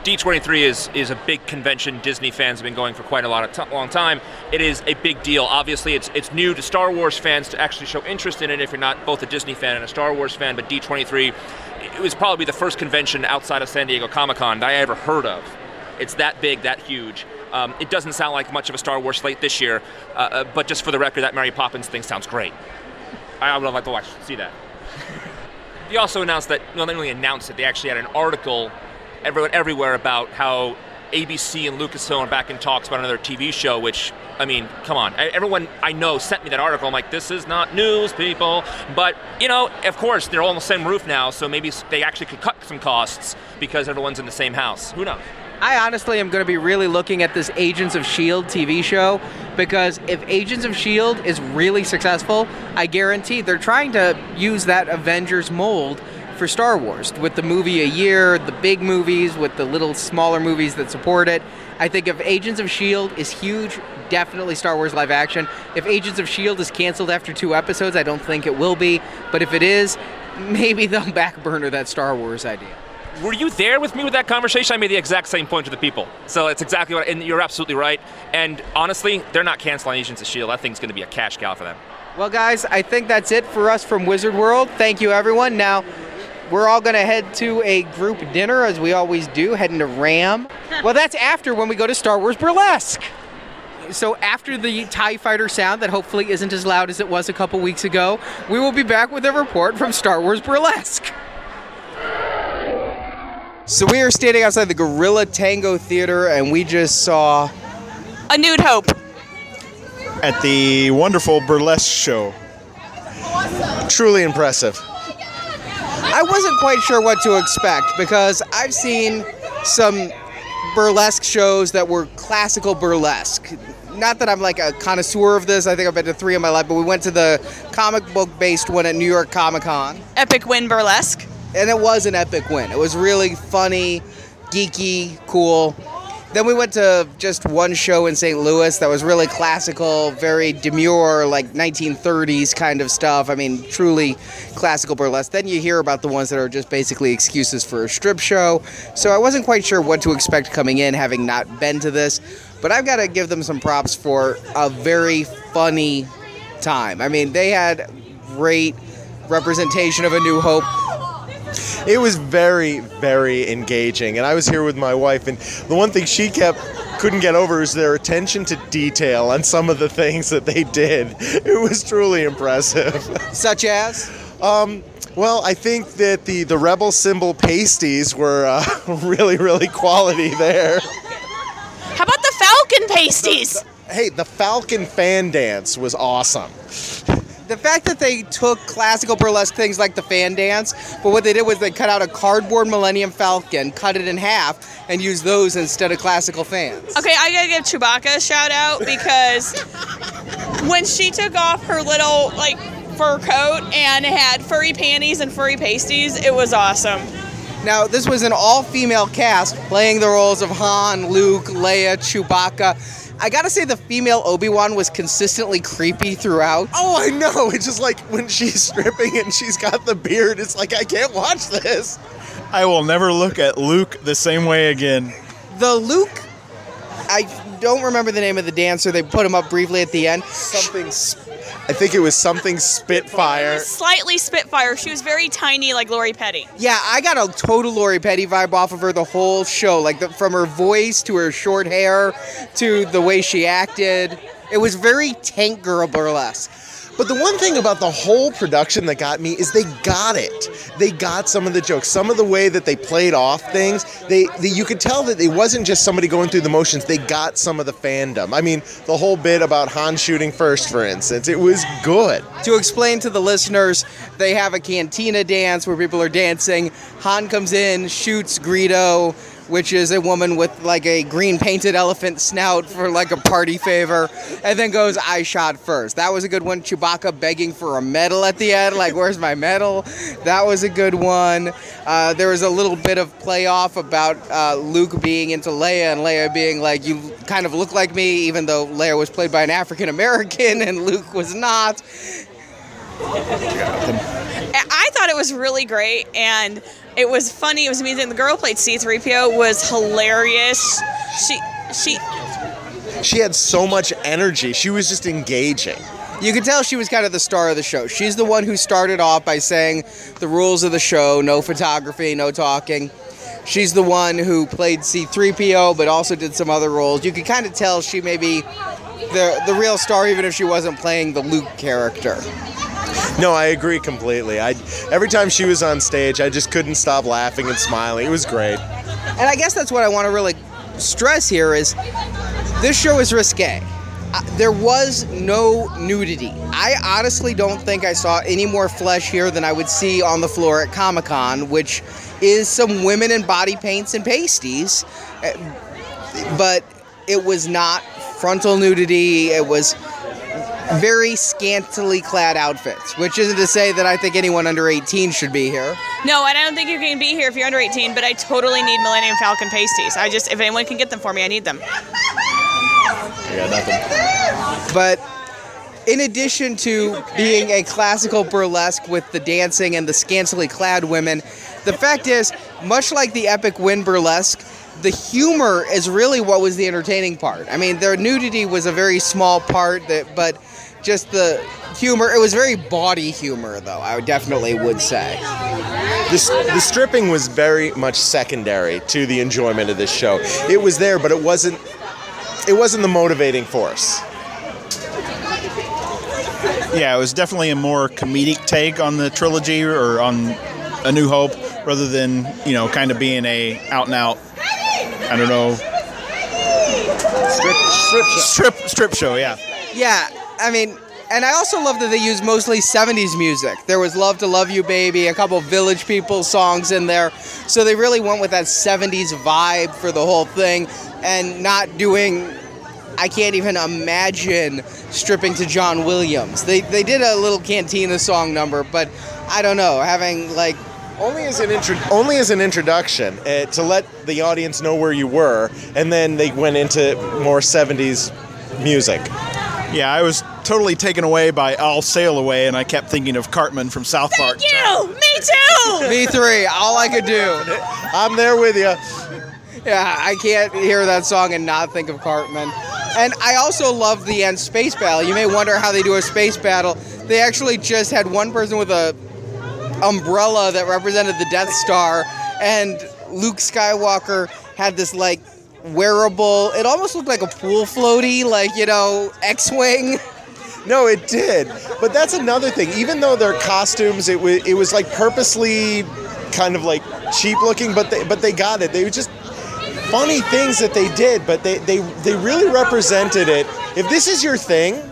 D23 is is a big convention. Disney fans have been going for quite a lot of t- long time. It is a big deal. Obviously, it's it's new to Star Wars fans to actually show interest in it. If you're not both a Disney fan and a Star Wars fan, but D23, it was probably the first convention outside of San Diego Comic Con that I ever heard of. It's that big, that huge. Um, it doesn't sound like much of a Star Wars slate this year, uh, uh, but just for the record, that Mary Poppins thing sounds great. I would like to watch see that. They also announced that, well, not only announced it, they actually had an article everyone, everywhere about how ABC and Lucasfilm are back in talks about another TV show, which, I mean, come on. Everyone I know sent me that article. I'm like, this is not news, people. But, you know, of course, they're all on the same roof now, so maybe they actually could cut some costs because everyone's in the same house. Who knows? I honestly am going to be really looking at this Agents of S.H.I.E.L.D. TV show because if Agents of S.H.I.E.L.D. is really successful, I guarantee they're trying to use that Avengers mold for Star Wars with the movie a year, the big movies, with the little smaller movies that support it. I think if Agents of S.H.I.E.L.D. is huge, definitely Star Wars live action. If Agents of S.H.I.E.L.D. is canceled after two episodes, I don't think it will be. But if it is, maybe they'll back burner that Star Wars idea. Were you there with me with that conversation? I made the exact same point to the people. So it's exactly what, and you're absolutely right. And honestly, they're not canceling Agents of S.H.I.E.L.D. That thing's going to be a cash cow for them. Well, guys, I think that's it for us from Wizard World. Thank you, everyone. Now, we're all going to head to a group dinner, as we always do, heading to Ram. well, that's after when we go to Star Wars Burlesque. So, after the TIE fighter sound that hopefully isn't as loud as it was a couple weeks ago, we will be back with a report from Star Wars Burlesque. So, we are standing outside the Gorilla Tango Theater, and we just saw A Nude Hope. at the wonderful burlesque show. Truly impressive. I wasn't quite sure what to expect because I've seen some burlesque shows that were classical burlesque. Not that I'm like a connoisseur of this, I think I've been to three in my life, but we went to the comic book based one at New York Comic Con, Epic Win Burlesque. and it was an epic win. It was really funny, geeky, cool. Then we went to just one show in St. Louis that was really classical, very demure, like 1930s kind of stuff. I mean, truly classical burlesque. Then you hear about the ones that are just basically excuses for a strip show. So I wasn't quite sure what to expect coming in, having not been to this. But I've got to give them some props for a very funny time. I mean, they had great representation of A New Hope. It was very, very engaging. And I was here with my wife, and the one thing she kept couldn't get over is their attention to detail on some of the things that they did. It was truly impressive. Such as? Um, well, I think that the, the Rebel symbol pasties were uh, really, really quality there. How about the Falcon pasties? Hey, the Falcon fan dance was awesome. The fact that they took classical burlesque things like the fan dance, but what they did was they cut out a cardboard Millennium Falcon, cut it in half, and used those instead of classical fans. Okay, I gotta give Chewbacca a shout out because when she took off her little like fur coat and had furry panties and furry pasties, it was awesome. Now, this was an all female cast playing the roles of Han, Luke, Leia, Chewbacca. I gotta say, the female Obi Wan was consistently creepy throughout. Oh, I know. It's just like when she's stripping and she's got the beard. It's like I can't watch this. I will never look at Luke the same way again. The Luke, I don't remember the name of the dancer. They put him up briefly at the end. Something. Sp- I think it was something Spitfire. Slightly Spitfire. She was very tiny, like Lori Petty. Yeah, I got a total Lori Petty vibe off of her the whole show, like the, from her voice to her short hair to the way she acted. It was very Tank Girl burlesque. But the one thing about the whole production that got me is they got it. They got some of the jokes, some of the way that they played off things. They, they you could tell that it wasn't just somebody going through the motions. They got some of the fandom. I mean, the whole bit about Han shooting first, for instance, it was good. To explain to the listeners, they have a cantina dance where people are dancing. Han comes in, shoots Greedo, which is a woman with like a green painted elephant snout for like a party favor, and then goes, I shot first. That was a good one. Chewbacca begging for a medal at the end, like, where's my medal? That was a good one. Uh, there was a little bit of play off about uh, Luke being into Leia and Leia being like, you kind of look like me, even though Leia was played by an African American and Luke was not. I thought it was really great, and it was funny. It was amazing. The girl who played C-3PO was hilarious. She she She had so much energy. She was just engaging. You could tell she was kind of the star of the show. She's the one who started off by saying the rules of the show no photography, no talking. She's the one who played C3PO, but also did some other roles. You could kind of tell she may be the, the real star, even if she wasn't playing the Luke character. No, I agree completely. I every time she was on stage, I just couldn't stop laughing and smiling. It was great. And I guess that's what I want to really stress here is this show is risque. Uh, there was no nudity. I honestly don't think I saw any more flesh here than I would see on the floor at Comic Con, which is some women in body paints and pasties. Uh, But it was not frontal nudity. It was very scantily clad outfits, which isn't to say that I think anyone under 18 should be here. no, and I don't think you can be here if you're under 18. But I totally need Millennium Falcon pasties. I just if anyone can get them for me, I need them. Yeah, nothing. But in addition to being a classical burlesque with the dancing and the scantily clad women, the fact is, much like the epic win burlesque, the humor is really what was the entertaining part. I mean, their nudity was a very small part, that, but just the humor, it was very body humor, though, I definitely would say. This, the stripping was very much secondary to the enjoyment of this show. It was there, but it wasn't. It wasn't the motivating force. Yeah, it was definitely a more comedic take on the trilogy or on A New Hope rather than, you know, kind of being a out and out, I don't know, Strip, strip show. strip strip show, yeah. Yeah, I mean, and I also love that they used mostly 70s music. There was Love to Love You Baby, a couple Village People songs in there. So they really went with that 70s vibe for the whole thing and not doing I can't even imagine stripping to John Williams. They they did a little cantina song number, but I don't know, having like Only as an intro, only as an introduction uh, to let the audience know where you were, and then they went into more '70s music. Yeah, I was totally taken away by I'll Sail Away, and I kept thinking of Cartman from South Park. You, me too. V3, all I could do. I'm there with you. Yeah, I can't hear that song and not think of Cartman. And I also love the end space battle. You may wonder how they do a space battle. They actually just had one person with a umbrella that represented the Death Star, and Luke Skywalker had this like wearable. It almost looked like a pool floaty, like you know, X-wing. No, it did. But that's another thing. Even though their costumes, it was it was like purposely kind of like cheap looking, but they but they got it. They were just funny things that they did, but they they they really represented it. If this is your thing,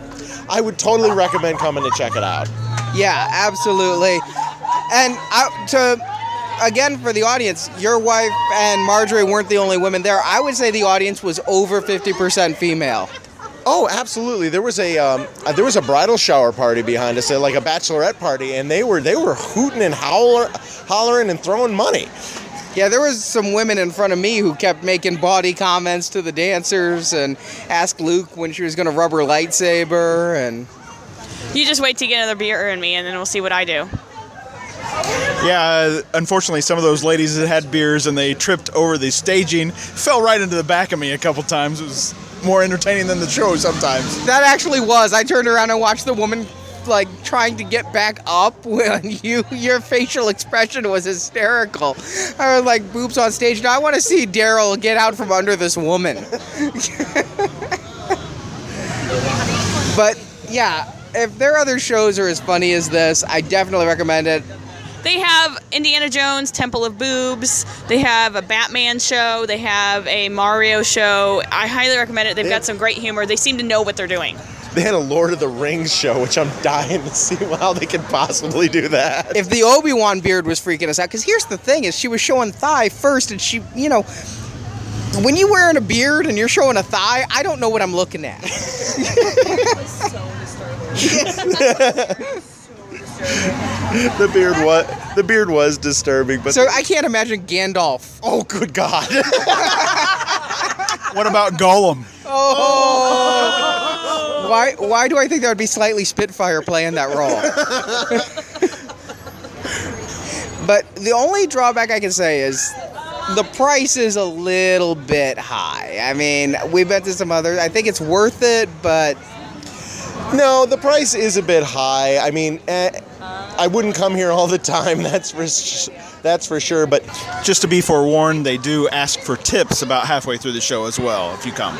I would totally recommend coming to check it out. Yeah, absolutely. And I, to again for the audience, your wife and Marjorie weren't the only women there. I would say the audience was over 50% female. Oh, absolutely. There was a um, uh, there was a bridal shower party behind us, uh, like a bachelorette party, and they were they were hooting and howler, hollering and throwing money. Yeah, there was some women in front of me who kept making body comments to the dancers and asked Luke when she was going to rub her lightsaber and You just wait to get another beer in me, and then we'll see what I do. Yeah, uh, unfortunately, some of those ladies had beers and they tripped over the staging fell right into the back of me a couple times. It was more entertaining than the show sometimes. that actually was. I turned around and watched the woman like trying to get back up when you your facial expression was hysterical. I was like boobs on stage. Now I want to see Daryl get out from under this woman. but yeah, if their other shows are as funny as this, I definitely recommend it. They have Indiana Jones Temple of Boobs. They have a Batman show. They have a Mario show. I highly recommend it. They've got some great humor. They seem to know what they're doing. They had a Lord of the Rings show, which I'm dying to see how they could possibly do that. If the Obi Wan beard was freaking us out, because here's the thing: is she was showing thigh first, and she, you know, when you're wearing a beard and you're showing a thigh, I don't know what I'm looking at. the beard was the beard was disturbing, but so I can't imagine Gandalf. oh good God! What about Gollum? Oh. Why? Why do I think that would be slightly Spitfire playing that role? but the only drawback I can say is the price is a little bit high. I mean, we've been to some others. I think it's worth it, but no, the price is a bit high. I mean, eh, I wouldn't come here all the time. That's for that's for sure. But Just to be forewarned, they do ask for tips about halfway through the show as well if you come.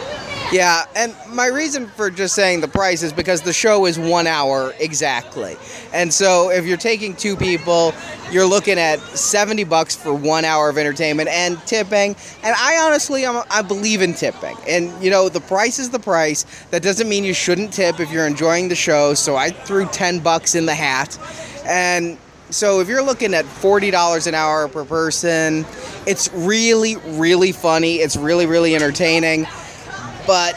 Yeah, and my reason for just saying the price is because the show is one hour exactly. And so if you're taking two people, you're looking at 70 bucks for one hour of entertainment and tipping. And I honestly, I'm, I believe in tipping. And, you know, the price is the price. That doesn't mean you shouldn't tip if you're enjoying the show. So I threw 10 bucks in the hat. And so if you're looking at $40 an hour per person, it's really, really funny. It's really, really entertaining but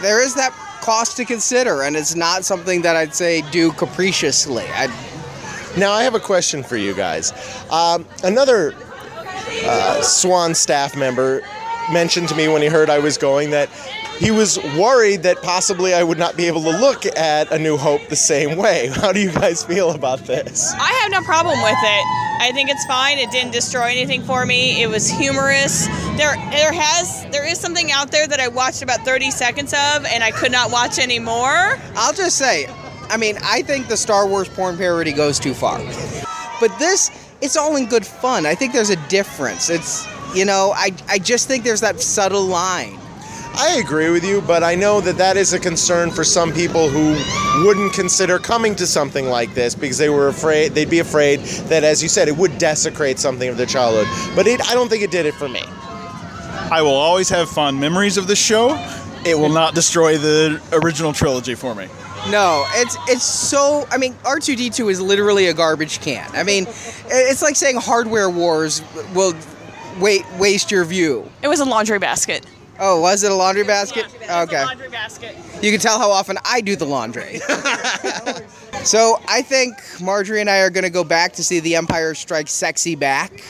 there is that cost to consider, and it's not something that I'd say do capriciously. I, now I have a question for you guys. Um, another uh, Swan staff member mentioned to me when he heard I was going that he was worried that possibly I would not be able to look at A New Hope the same way. How do you guys feel about this? I have no problem with it. I think it's fine. It didn't destroy anything for me. It was humorous. There, there has, there is something out there that I watched about 30 seconds of, and I could not watch anymore. I'll just say, I mean, I think the Star Wars porn parody goes too far. But this, it's all in good fun. I think there's a difference. It's, you know, I, I just think there's that subtle line. I agree with you, but I know that that is a concern for some people who wouldn't consider coming to something like this because they were afraid they'd be afraid that, as you said, it would desecrate something of their childhood. But it, I don't think it did it for me. I will always have fond memories of this show. It will not destroy the original trilogy for me. No, it's it's so. I mean, R two D two is literally a garbage can. I mean, it's like saying Hardware Wars will wait waste your view. It was a laundry basket. Oh, was it a laundry basket? Okay. laundry basket. You can tell how often I do the laundry. so I think Marjorie and I are going to go back to see The Empire Strikes Sexy back.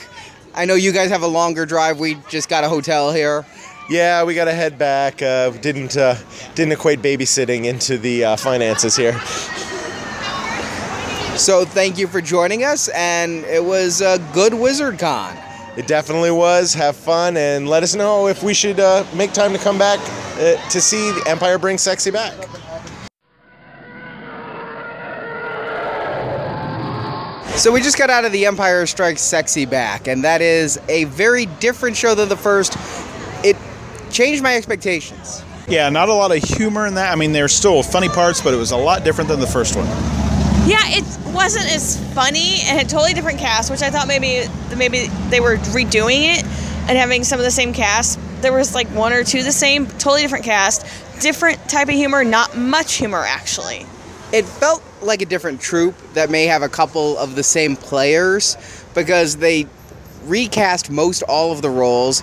I know you guys have a longer drive. We just got a hotel here. Yeah, we got to head back. Uh, didn't uh, didn't equate babysitting into the uh, finances here. So thank you for joining us, and it was a good Wizard Con. It definitely was. Have fun and let us know if we should uh, make time to come back uh, to see Empire Brings Sexy back. So we just got out of The Empire Strikes Sexy back, and that is a very different show than the first. It changed my expectations. Yeah, not a lot of humor in that. I mean, there's still funny parts, but it was a lot different than the first one. Yeah, it wasn't as funny and had totally different cast, which I thought maybe maybe they were redoing it and having some of the same cast. There was like one or two the same, totally different cast, different type of humor, not much humor actually. It felt like a different troupe that may have a couple of the same players because they recast most all of the roles.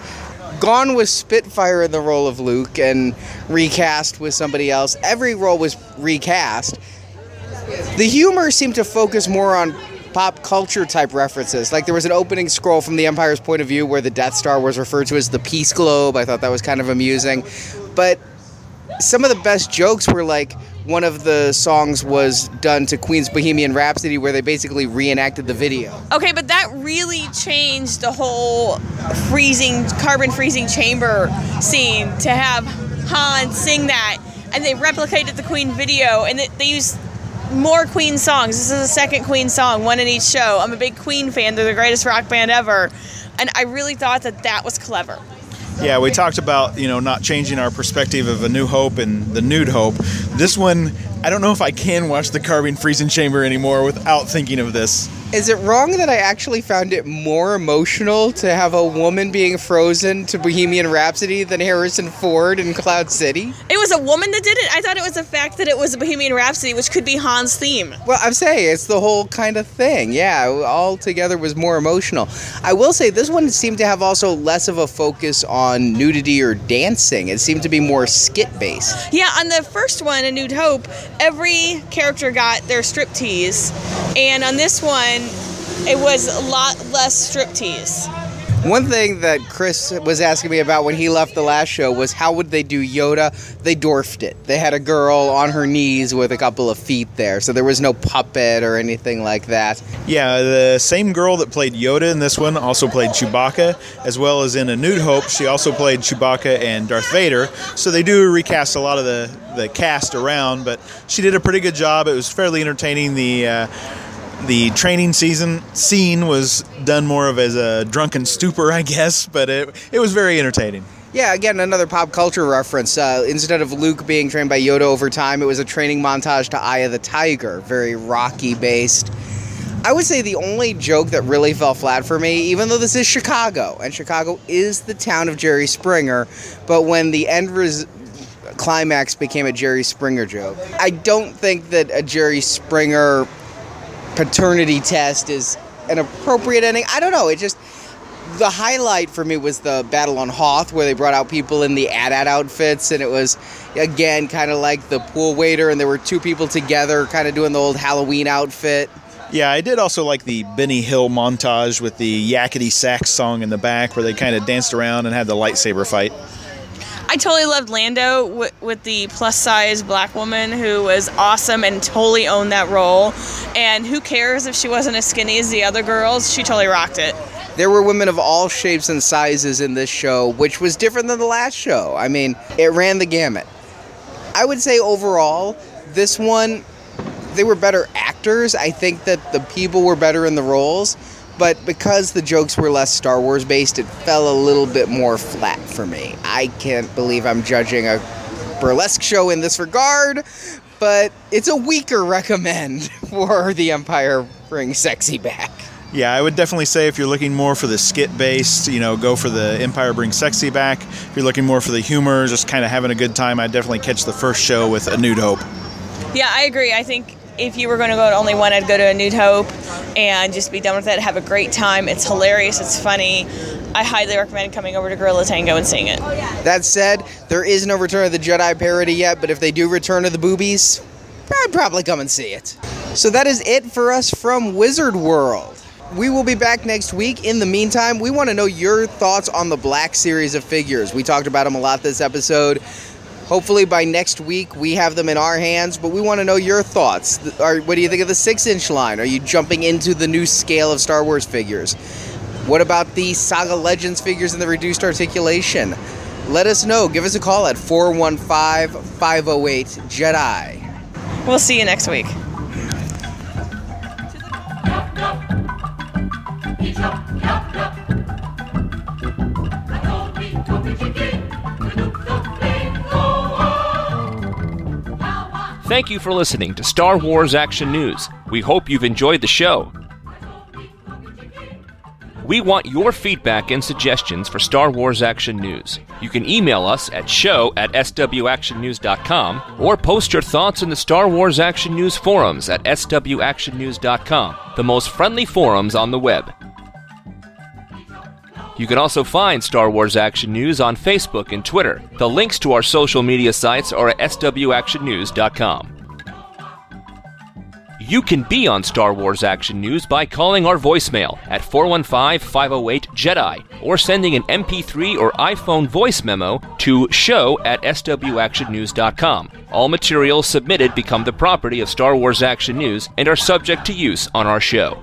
Gone was Spitfire in the role of Luke and recast with somebody else. Every role was recast. The humor seemed to focus more on pop culture type references. Like there was an opening scroll from the Empire's point of view where the Death Star was referred to as the Peace Globe. I thought that was kind of amusing. But some of the best jokes were like one of the songs was done to Queen's Bohemian Rhapsody where they basically reenacted the video. Okay, but that really changed the whole freezing carbon freezing chamber scene to have Han sing that, and they replicated the Queen video, and they, used more Queen songs. This is the second Queen song, one in each show. I'm a big Queen fan; they're the greatest rock band ever, and I really thought that that was clever. Yeah, we talked about you know not changing our perspective of A New Hope and the Nude Hope. This one, I don't know if I can watch the Carbon Freezing Chamber anymore without thinking of this. Is it wrong that I actually found it more emotional to have a woman being frozen to Bohemian Rhapsody than Harrison Ford in Cloud City? It was a woman that did it. I thought it was the fact that it was a Bohemian Rhapsody, which could be Han's theme. Well, I'm saying it's the whole kind of thing. Yeah, all together was more emotional. I will say this one seemed to have also less of a focus on nudity or dancing. It seemed to be more skit based. Yeah, on the first one, A Nude Hope, every character got their striptease, and on this one, it was a lot less striptease. One thing that Chris was asking me about when he left the last show was how would they do Yoda? They dwarfed it. They had a girl on her knees with a couple of feet there, so there was no puppet or anything like that. Yeah, the same girl that played Yoda in this one also played Chewbacca, as well as in A Nude Hope, she also played Chewbacca and Darth Vader. So they do recast a lot of the, the cast around, but she did a pretty good job. It was fairly entertaining. The uh, the training season scene was done more of as a drunken stupor, I guess, but it, it was very entertaining. Yeah, again, another pop culture reference. Uh, instead of Luke being trained by Yoda over time, it was a training montage to Eye of the Tiger, very Rocky based. I would say the only joke that really fell flat for me, even though this is Chicago, and Chicago is the town of Jerry Springer, but when the end res- climax became a Jerry Springer joke, I don't think that a Jerry Springer paternity test is an appropriate ending. I don't know. It just the highlight for me was the battle on Hoth, where they brought out people in the AT-AT outfits, and it was again kind of like the pool waiter, and there were two people together, kind of doing the old Halloween outfit. Yeah, I did also like the Benny Hill montage with the Yakety Sax song in the back, where they kind of danced around and had the lightsaber fight. I totally loved Lando with, with the plus size black woman who was awesome and totally owned that role. And who cares if she wasn't as skinny as the other girls? She totally rocked it. There were women of all shapes and sizes in this show, which was different than the last show. I mean, it ran the gamut. I would say overall, this one, they were better actors. I think that the people were better in the roles but because the jokes were less Star Wars based, it fell a little bit more flat for me. I can't believe I'm judging a burlesque show in this regard, but it's a weaker recommend for The Empire Bring Sexy back. Yeah, I would definitely say if you're looking more for the skit based, you know, go for the Empire Bring Sexy back. If you're looking more for the humor, just kind of having a good time, I'd definitely catch the first show with A Nude Hope. Yeah, I agree. I think if you were going to go to only one, I'd go to A New Hope and just be done with it. Have a great time. It's hilarious. It's funny. I highly recommend coming over to Gorilla Tango and seeing it. That said, there is no Return of the Jedi parody yet, but if they do Return of the Boobies, I'd probably come and see it. So that is it for us from Wizard World. We will be back next week. In the meantime, we want to know your thoughts on the Black series of figures. We talked about them a lot this episode. Hopefully by next week we have them in our hands, but we want to know your thoughts. what do you think of the six inch line? Are you jumping into the new scale of Star Wars figures? What about the Saga Legends figures and the reduced articulation? Let us know. Give us a call at 415 508 Jedi. We'll see you next week. Thank you for listening to Star Wars Action News. We hope you've enjoyed the show. We want your feedback and suggestions for Star Wars Action News. You can email us at show at swactionnews.com or post your thoughts in the Star Wars Action News forums at swactionnews.com, the most friendly forums on the web. You can also find Star Wars Action News on Facebook and Twitter. The links to our social media sites are at swactionnews.com. You can be on Star Wars Action News by calling our voicemail at 415 508 Jedi or sending an MP3 or iPhone voice memo to show at swactionnews.com. All materials submitted become the property of Star Wars Action News and are subject to use on our show.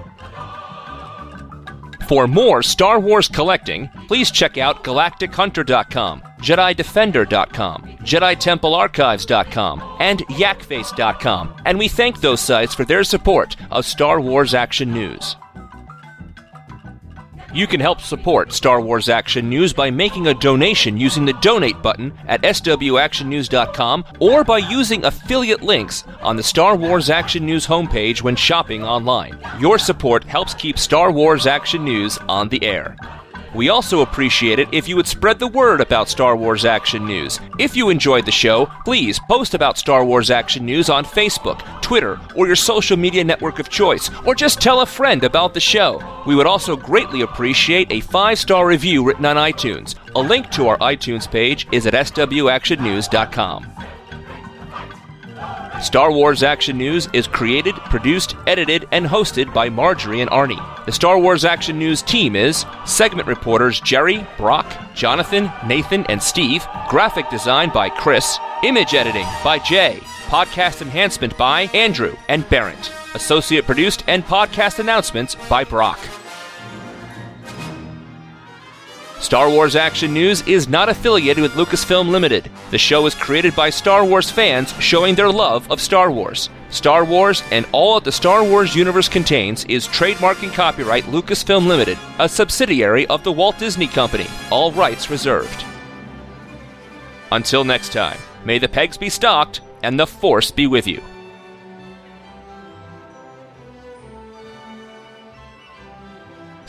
For more Star Wars collecting, please check out GalacticHunter.com, JediDefender.com, JediTempleArchives.com, and YakFace.com, and we thank those sites for their support of Star Wars Action News. You can help support Star Wars Action News by making a donation using the donate button at swactionnews.com or by using affiliate links on the Star Wars Action News homepage when shopping online. Your support helps keep Star Wars Action News on the air. We also appreciate it if you would spread the word about Star Wars Action News. If you enjoyed the show, please post about Star Wars Action News on Facebook, Twitter, or your social media network of choice, or just tell a friend about the show. We would also greatly appreciate a five star review written on iTunes. A link to our iTunes page is at swactionnews.com. Star Wars Action News is created, produced, edited, and hosted by Marjorie and Arnie. The Star Wars Action News team is segment reporters Jerry, Brock, Jonathan, Nathan, and Steve, graphic design by Chris, image editing by Jay, podcast enhancement by Andrew and Barrett, associate produced and podcast announcements by Brock. Star Wars Action News is not affiliated with Lucasfilm Limited. The show is created by Star Wars fans showing their love of Star Wars. Star Wars and all that the Star Wars universe contains is trademark and copyright Lucasfilm Limited, a subsidiary of the Walt Disney Company. All rights reserved. Until next time, may the pegs be stocked and the Force be with you.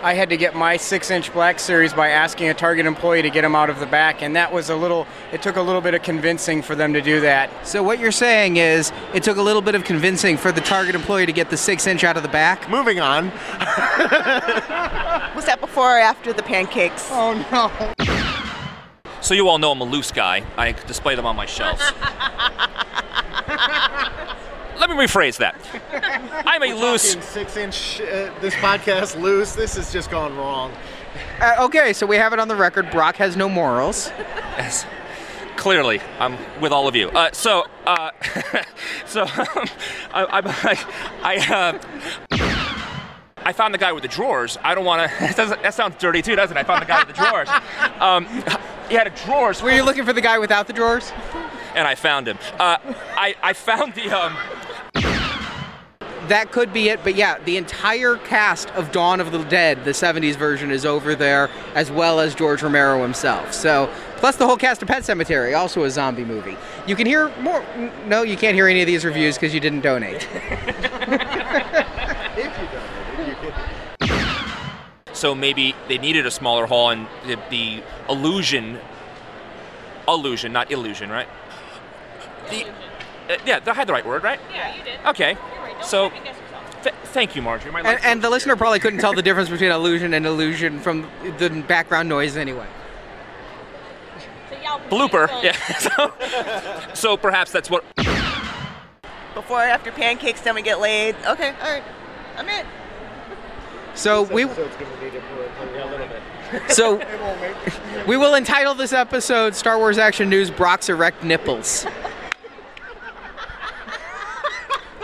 I had to get my six-inch black series by asking a Target employee to get them out of the back, and that was a little. It took a little bit of convincing for them to do that. So what you're saying is it took a little bit of convincing for the Target employee to get the six inch out of the back. Moving on. Was that before or after the pancakes? Oh no. So you all know I'm a loose guy. I display them on my shelves. Let me rephrase that. I'm a loose. Six inch, uh, this podcast loose. This has just gone wrong. Uh, okay, so we have it on the record. Brock has no morals. Yes. Clearly, I'm with all of you. Uh, so, uh, so I, I, I, uh, I found the guy with the drawers. I don't want to. That sounds dirty too, doesn't it? I found the guy with the drawers. Um, he had a drawers. Were you looking for the guy without the drawers? And I found him. Uh, I, I found the. Um, that could be it, but yeah, the entire cast of Dawn of the Dead, the 70s version, is over there, as well as George Romero himself. So, plus the whole cast of Pet Sematary, also a zombie movie. You can hear more. No, you can't hear any of these reviews because you didn't donate. If you donated you So maybe they needed a smaller hall, and the, the illusion. Illusion, not illusion, right? The, uh, yeah, I had the right word, right? Yeah, you did. Okay. You're right. Don't So, second guess yourself. th- thank you, Marjorie. My and, and the listener probably couldn't tell the difference between illusion and illusion from the background noise anyway. So blooper. Yeah. so, so perhaps that's what. Before or after pancakes, then we get laid. Okay, all right. I'm in. So we so we will entitle this episode "Star Wars Action News: Brock's erect nipples."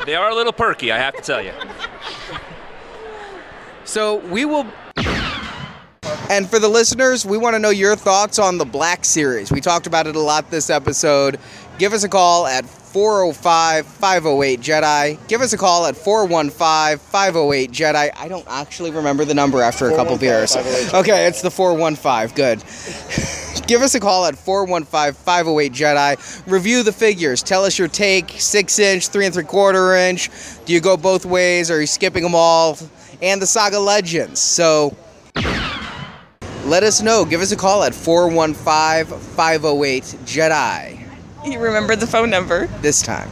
They are a little perky, I have to tell you. So we will. And for the listeners, we want to know your thoughts on the Black Series. We talked about it a lot this episode. Give us a call at 405 508 Jedi. Give us a call at 415 508 Jedi. I don't actually remember the number after a couple beers. Okay, it's the 415. Good. Give us a call at 415 508 Jedi. Review the figures. Tell us your take 6 inch, 3 and 3 quarter inch. Do you go both ways? Are you skipping them all? And the Saga Legends. So let us know. Give us a call at 415 508 Jedi You remember the phone number. this time.